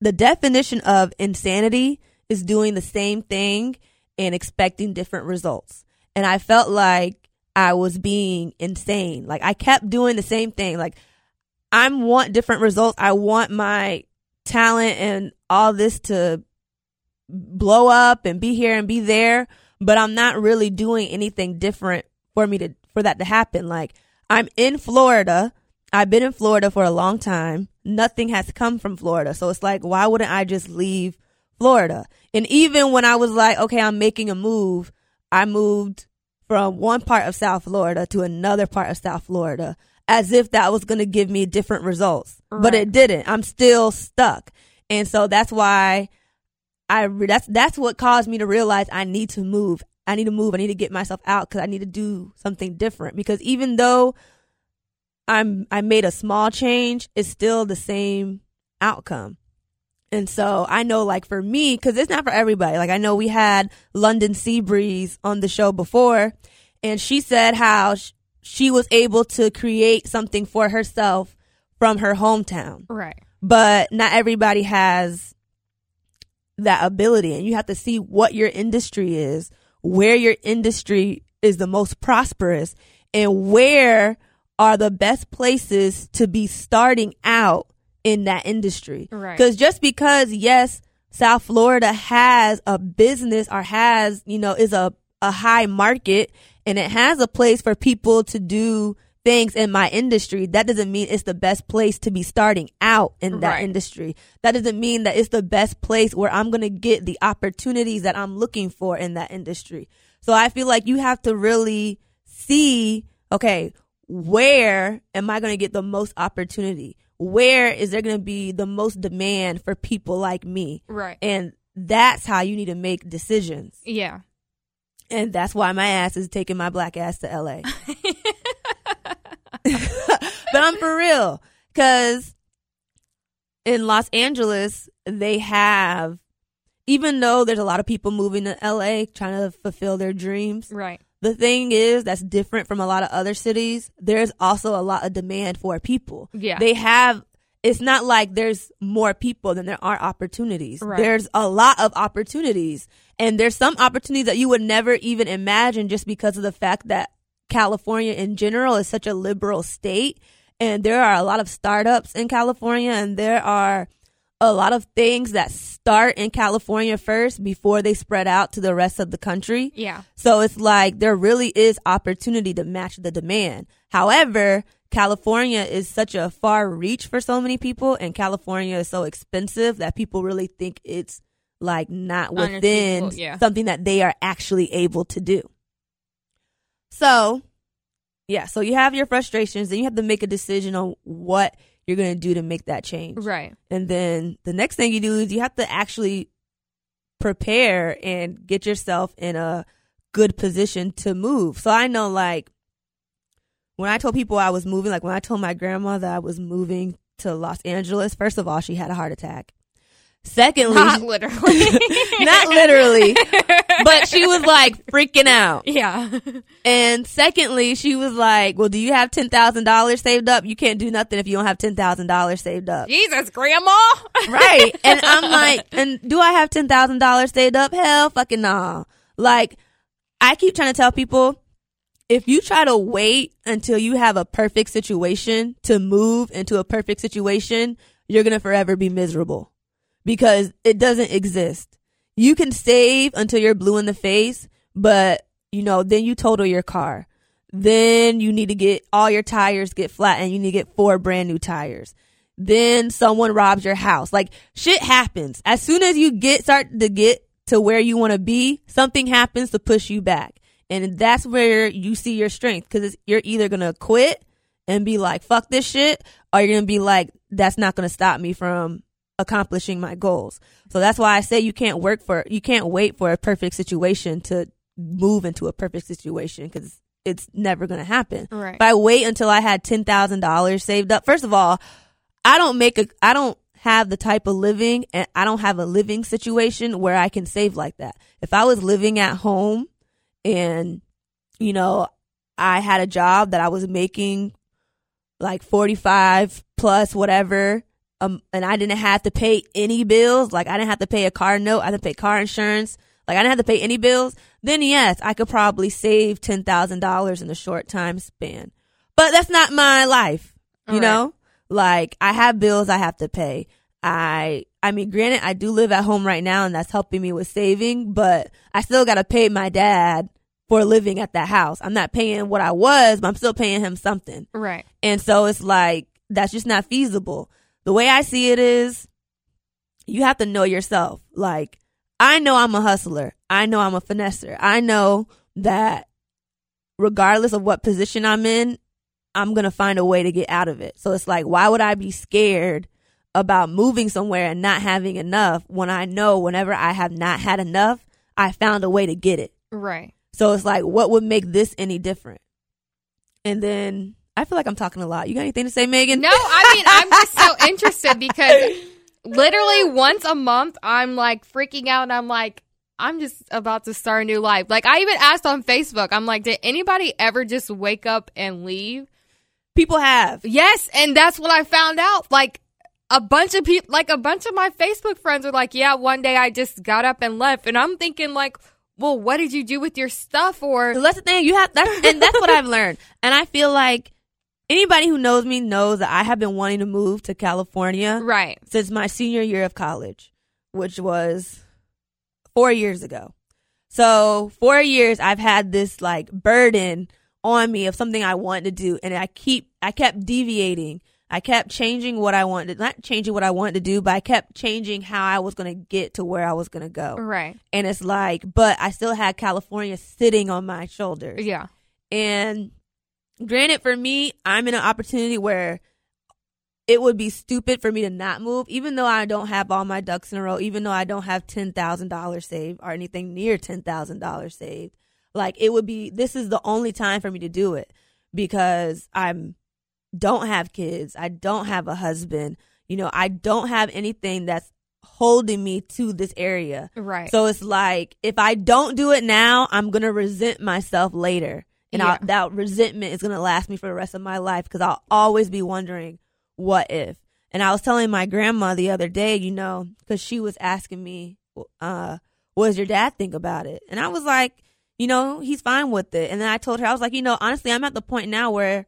Speaker 3: the definition of insanity is doing the same thing and expecting different results. And I felt like I was being insane. Like I kept doing the same thing. Like I want different results. I want my talent and all this to blow up and be here and be there, but I'm not really doing anything different for me to for that to happen. Like I'm in Florida. I've been in Florida for a long time. Nothing has come from Florida. So it's like, why wouldn't I just leave Florida? And even when I was like, okay, I'm making a move, I moved from one part of South Florida to another part of South Florida as if that was going to give me different results. But it didn't. I'm still stuck. And so that's why I re- that's that's what caused me to realize I need to move. I need to move. I need to get myself out because I need to do something different. Because even though I'm I made a small change, it's still the same outcome. And so I know, like for me, because it's not for everybody. Like I know we had London Seabreeze on the show before, and she said how she was able to create something for herself from her hometown
Speaker 2: right
Speaker 3: but not everybody has that ability and you have to see what your industry is where your industry is the most prosperous and where are the best places to be starting out in that industry
Speaker 2: Right.
Speaker 3: because just because yes south florida has a business or has you know is a, a high market and it has a place for people to do things in my industry that doesn't mean it's the best place to be starting out in that
Speaker 2: Right.
Speaker 3: industry. That doesn't mean that it's the best place where i'm going to get the opportunities that i'm looking for in that industry. So i feel like you have to really see okay where am i going to get the most opportunity? Where is there going to be the most demand for people like me?
Speaker 2: Right.
Speaker 3: And that's how you need to make decisions.
Speaker 2: Yeah.
Speaker 3: And that's why my ass is taking my black ass to LA. <laughs> but I'm for real. Cause in Los Angeles, they have, even though there's a lot of people moving to LA trying to fulfill their dreams,
Speaker 2: right
Speaker 3: the thing is that's different from a lot of other cities. There's also a lot of demand for people.
Speaker 2: Yeah.
Speaker 3: They have, it's not like there's more people than there are opportunities.
Speaker 2: Right.
Speaker 3: There's a lot of opportunities. And there's some opportunities that you would never even imagine just because of the fact that California in general is such a liberal state. And there are a lot of startups in California and there are a lot of things that start in California first before they spread out to the rest of the country.
Speaker 2: yeah
Speaker 3: So it's like there really is opportunity to match the demand. However, California is such a far reach for so many people and California is so expensive that people really think it's like not within
Speaker 2: yeah.
Speaker 3: something that they are actually able to do. So, yeah, so you have your frustrations, then you have to make a decision on what you're going to do to make that change.
Speaker 2: Right.
Speaker 3: And then the next thing you do is you have to actually prepare and get yourself in a good position to move. So I know like when I told people I was moving, like when I told my grandma that I was moving to Los Angeles, first of all, she had a heart attack. Secondly,
Speaker 2: Not literally. <laughs>
Speaker 3: not literally, but she was like freaking out.
Speaker 2: yeah.
Speaker 3: And secondly, she was like, "Well, do you have ten thousand dollars saved up? You can't do nothing if you don't have ten thousand dollars saved up."
Speaker 2: Jesus, grandma. <laughs>
Speaker 3: right. And I'm like, and do I have ten thousand dollars saved up? Hell, fucking nah. Like, I keep trying to tell people, if you try to wait until you have a perfect situation to move into a perfect situation, you're gonna forever be miserable because it doesn't exist. You can save until you're blue in the face, but you know, then you total your car. Then you need to get all your tires get flat and you need to get four brand new tires. Then someone robs your house. Like shit happens. As soon as you get start to get to where you want to be, something happens to push you back. And that's where you see your strength because you're either going to quit and be like, fuck this shit, or you're going to be like, that's not going to stop me from accomplishing my goals. So that's why I say you can't work for, you can't wait for a perfect situation to move into a perfect situation because it's never going to happen.
Speaker 2: Right.
Speaker 3: If I wait until I had $10,000 saved up, first of all, I don't make a, I don't have the type of living and I don't have a living situation where I can save like that. If I was living at home and, you know, I had a job that I was making like 45 plus whatever, um, and I didn't have to pay any bills, like I didn't have to pay a car note, I didn't pay car insurance, like I didn't have to pay any bills, then yes, I could probably save $10,000 in a short time span. But that's not my life, you know? Like I have bills I have to pay. I I mean granted I do live at home right now and that's helping me with saving, but I still got to pay my dad for living at that house. I'm not paying what I was, but I'm still paying him something.
Speaker 2: Right.
Speaker 3: And so it's like, that's just not feasible. The way I see it is, you have to know yourself. Like, I know I'm a hustler. I know I'm a finesser. I know that regardless of what position I'm in, I'm going to find a way to get out of it. So it's like, why would I be scared about moving somewhere and not having enough when I know whenever I have not had enough, I found a way to get it.
Speaker 2: Right.
Speaker 3: So it's like, what would make this any different? And then I feel like I'm talking a lot. You got anything to say, Megan?
Speaker 2: No, I mean I'm just so <laughs> interested because literally once a month I'm like freaking out and I'm like I'm just about to start a new life. Like I even asked on Facebook, I'm like, did anybody ever just wake up and leave?
Speaker 3: People have.
Speaker 2: Yes, and that's what I found out. Like a bunch of people, like a bunch of my Facebook friends are like, yeah, one day I just got up and left, and I'm thinking like, well, what did you do with your stuff? Or
Speaker 3: that's the thing. You have that's and that's what I've learned. And I feel like anybody who knows me knows that I have been wanting to move to California
Speaker 2: right,
Speaker 3: since my senior year of college, which was four years ago. So four years I've had this like burden on me of something I wanted to do, and I keep I kept deviating. I kept changing what I wanted, not changing what I wanted to do, but I kept changing how I was going to get to where I was going to go.
Speaker 2: right,
Speaker 3: And it's like, but I still had California sitting on my shoulders.
Speaker 2: yeah,
Speaker 3: And granted, for me, I'm in an opportunity where it would be stupid for me to not move, even though I don't have all my ducks in a row, even though I don't have $10,000 saved or anything near $10,000 saved. Like, it would be, this is the only time for me to do it because I'm, don't have kids. I don't have a husband. You know, I don't have anything that's holding me to this area.
Speaker 2: right.
Speaker 3: So it's like if I don't do it now, I'm gonna resent myself later, and I'll, that resentment is gonna last me for the rest of my life because I'll always be wondering, what if? And I was telling my grandma the other day, you know, because she was asking me, uh, what does your dad think about it? And I was like, you know, he's fine with it. And then I told her, I was like, you know, honestly, I'm at the point now where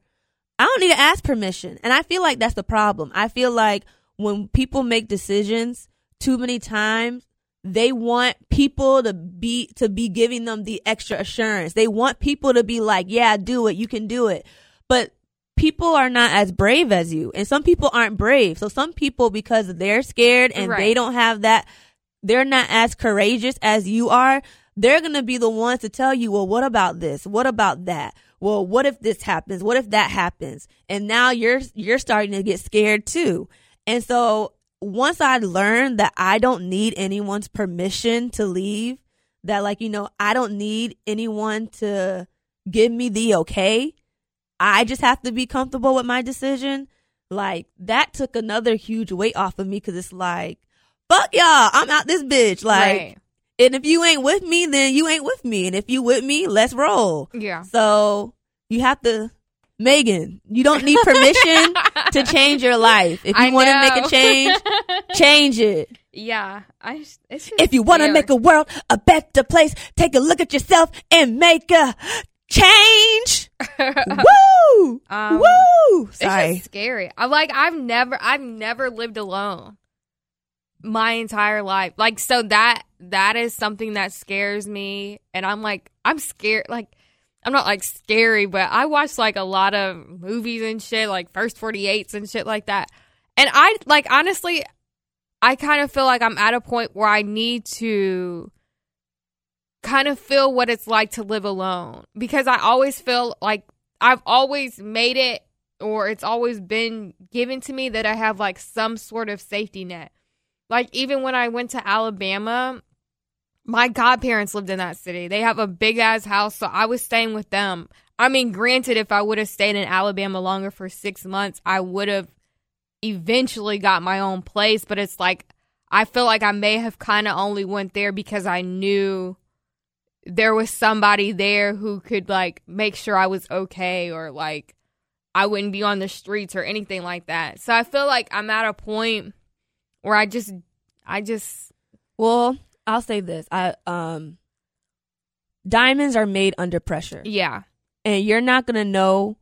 Speaker 3: I don't need to ask permission. And I feel like that's the problem. I feel like when people make decisions too many times, they want people to be to be giving them the extra assurance. They want people to be like, "Yeah, do it. You can do it." But people are not as brave as you, and some people aren't brave. So some people because they're scared and they don't have that they're not as courageous as you are, they're going to be the ones to tell you, well, what about this? What about that? Well, what if this happens? What if that happens? And now you're, you're starting to get scared too. And so once I learned that I don't need anyone's permission to leave, that like, you know, I don't need anyone to give me the okay. I just have to be comfortable with my decision. Like that took another huge weight off of me because it's like, fuck y'all, I'm out this bitch. Like,
Speaker 2: Right.
Speaker 3: and if you ain't with me, then you ain't with me. And if you with me, let's roll.
Speaker 2: Yeah.
Speaker 3: So you have to, Megan, you don't need permission to <laughs> change your life. If you want to make a change, <laughs> change it.
Speaker 2: Yeah. I. It's
Speaker 3: If you want to make a world a better place, take a look at yourself and make a change. <laughs> Woo!
Speaker 2: Um,
Speaker 3: Woo!
Speaker 2: It's
Speaker 3: Sorry.
Speaker 2: just scary. I like I've never I've never lived alone my entire life. Like so that that is something that scares me and I'm like I'm scared like I'm not like scary, but I watch like a lot of movies and shit like first 48s and shit like that. And I like honestly I kind of feel like I'm at a point where I need to kind of feel what it's like to live alone because I always feel like I've always made it or it's always been given to me that I have like some sort of safety net. Like even when I went to Alabama, my godparents lived in that city. They have a big ass house, so I was staying with them. I mean, granted, if I would have stayed in Alabama longer for six months, I would have eventually got my own place. But it's like I feel like I may have kind of only went there because I knew there was somebody there who could like make sure I was okay or like I wouldn't be on the streets or anything like that. So I feel like I'm at a point where I just I just
Speaker 3: Well, I'll say this. I um diamonds are made under pressure.
Speaker 2: yeah.
Speaker 3: And you're not going to know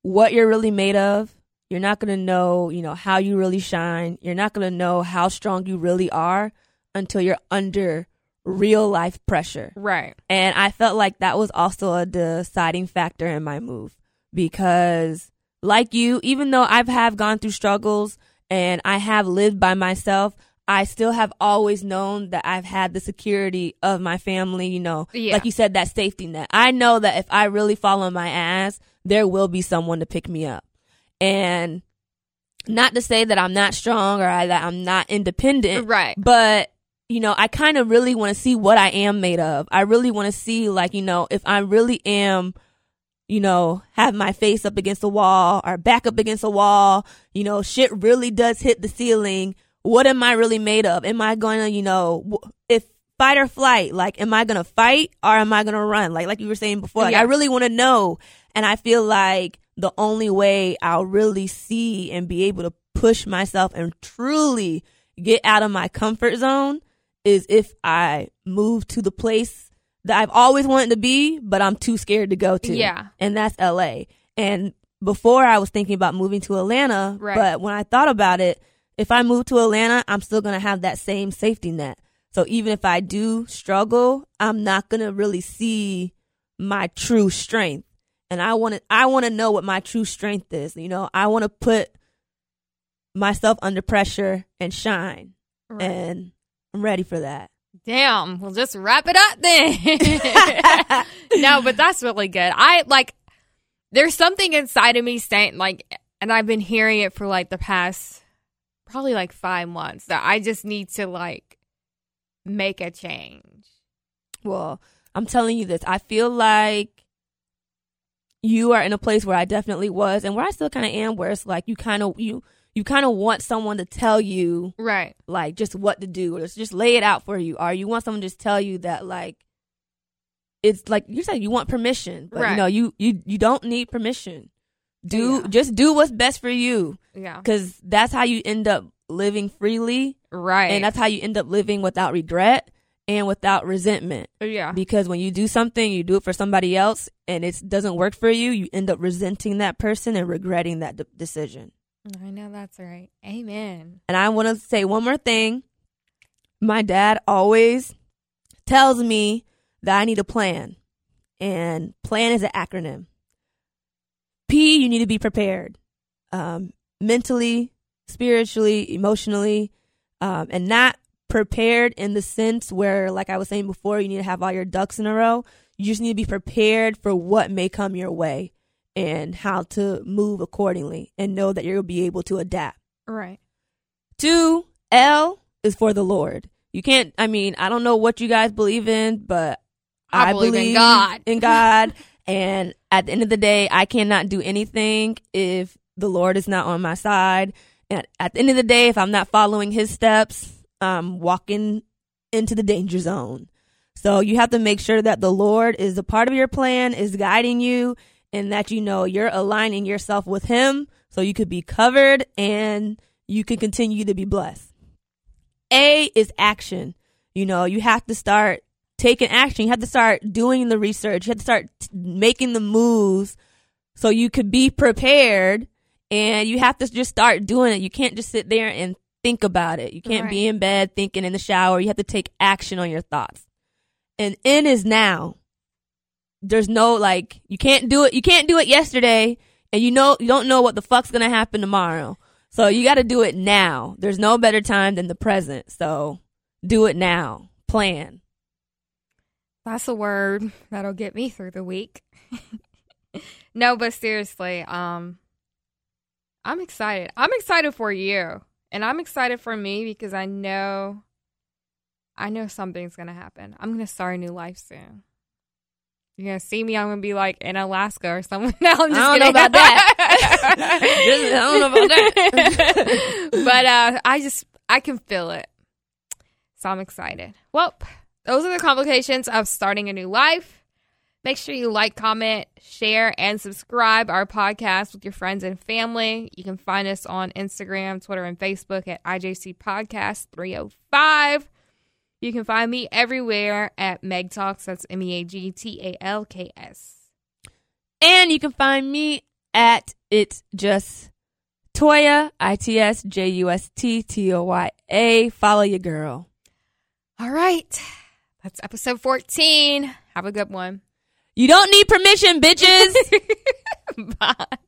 Speaker 3: what you're really made of. You're not going to know, you know, how you really shine. You're not going to know how strong you really are until you're under real life pressure.
Speaker 2: Right.
Speaker 3: And I felt like that was also a deciding factor in my move because like you, even though I've have gone through struggles and I have lived by myself, I still have always known that I've had the security of my family, you know,
Speaker 2: Yeah.
Speaker 3: like you said, that safety net. I know that if I really fall on my ass, there will be someone to pick me up. And not to say that I'm not strong or I, that I'm not independent,
Speaker 2: Right.
Speaker 3: but you know, I kind of really want to see what I am made of. I really want to see, like, you know, if I really am, you know, have my face up against the wall or back up against the wall, you know, shit really does hit the ceiling. What am I really made of? Am I going to, you know, if fight or flight, like, am I going to fight or am I going to run? Like, like you were saying before, like,
Speaker 2: Yeah.
Speaker 3: I really want to know. And I feel like the only way I'll really see and be able to push myself and truly get out of my comfort zone is if I move to the place that I've always wanted to be, but I'm too scared to go to.
Speaker 2: Yeah.
Speaker 3: And that's LA. And before I was thinking about moving to Atlanta,
Speaker 2: Right.
Speaker 3: but when I thought about it, if I move to Atlanta, I'm still going to have that same safety net. So even if I do struggle, I'm not going to really see my true strength. And I want to I want to know what my true strength is. You know, I want to put myself under pressure and shine.
Speaker 2: Right.
Speaker 3: And I'm ready for that.
Speaker 2: Damn, we'll just wrap it up then. <laughs> no, but that's really good. I like there's something inside of me saying like and I've been hearing it for like the past probably like 5 months that I just need to like make a change.
Speaker 3: Well, I'm telling you this. I feel like you are in a place where I definitely was and where I still kind of am where it's like you kind of you you kind of want someone to tell you
Speaker 2: Right.
Speaker 3: like just what to do or just, just lay it out for you or you want someone to just tell you that like it's like you said you want permission but you know you you you don't need permission do
Speaker 2: Yeah.
Speaker 3: just do what's best for you
Speaker 2: Yeah.
Speaker 3: cuz that's how you end up living freely
Speaker 2: Right.
Speaker 3: and that's how you end up living without regret and without resentment
Speaker 2: yeah.
Speaker 3: because when you do something you do it for somebody else and it doesn't work for you you end up resenting that person and regretting that de- decision
Speaker 2: I know that's right. Amen.
Speaker 3: and I want to say one more thing. My dad always tells me that I need a plan. And plan is an acronym. P, you need to be prepared. Um, mentally, spiritually, emotionally, um, and not prepared in the sense where, like I was saying before, you need to have all your ducks in a row. You just need to be prepared for what may come your way and how to move accordingly and know that you'll be able to adapt.
Speaker 2: Right.
Speaker 3: Two, L is for the Lord. You can't, I mean, I don't know what you guys believe in, but
Speaker 2: I
Speaker 3: I,
Speaker 2: believe in God.
Speaker 3: in God. <laughs> and at the end of the day, I cannot do anything if the Lord is not on my side. And at the end of the day, if I'm not following his steps, I'm walking into the danger zone. So you have to make sure that the Lord is a part of your plan, is guiding you, and that you know you're aligning yourself with him so you could be covered and you can continue to be blessed. A is action. You know, you have to start taking action. You have to start doing the research. You have to start t- making the moves so you could be prepared and you have to just start doing it. You can't just sit there and think about it. You can't be in bed thinking in the shower. You have to take action on your thoughts. And N is now. There's no like you can't do it. You can't do it yesterday and you know you don't know what the fuck's going to happen tomorrow. So you got to do it now. There's no better time than the present. So do it now. Plan.
Speaker 2: That's a word that'll get me through the week. <laughs> no, but seriously, um I'm excited. I'm excited for you. And I'm excited for me because I know I know something's gonna happen. I'm gonna start a new life soon. You're gonna see me, I'm gonna be like in Alaska or somewhere. <laughs> No, I'm just <laughs>
Speaker 3: I don't know about that. Just- I don't know about
Speaker 2: that. but uh I just I can feel it. So I'm excited. Well, those are the complications of starting a new life. Make sure you like, comment, share, and subscribe our podcast with your friends and family. You can find us on Instagram, Twitter, and Facebook at IJC Podcast 305. You can find me everywhere at Meg Talks. That's M E A G T A L K S.
Speaker 3: And you can find me at it's just Toya, I T S J U S T T O Y A. Follow your girl.
Speaker 2: All right. That's episode 14. Have a good one.
Speaker 3: You don't need permission, bitches. <laughs> Bye.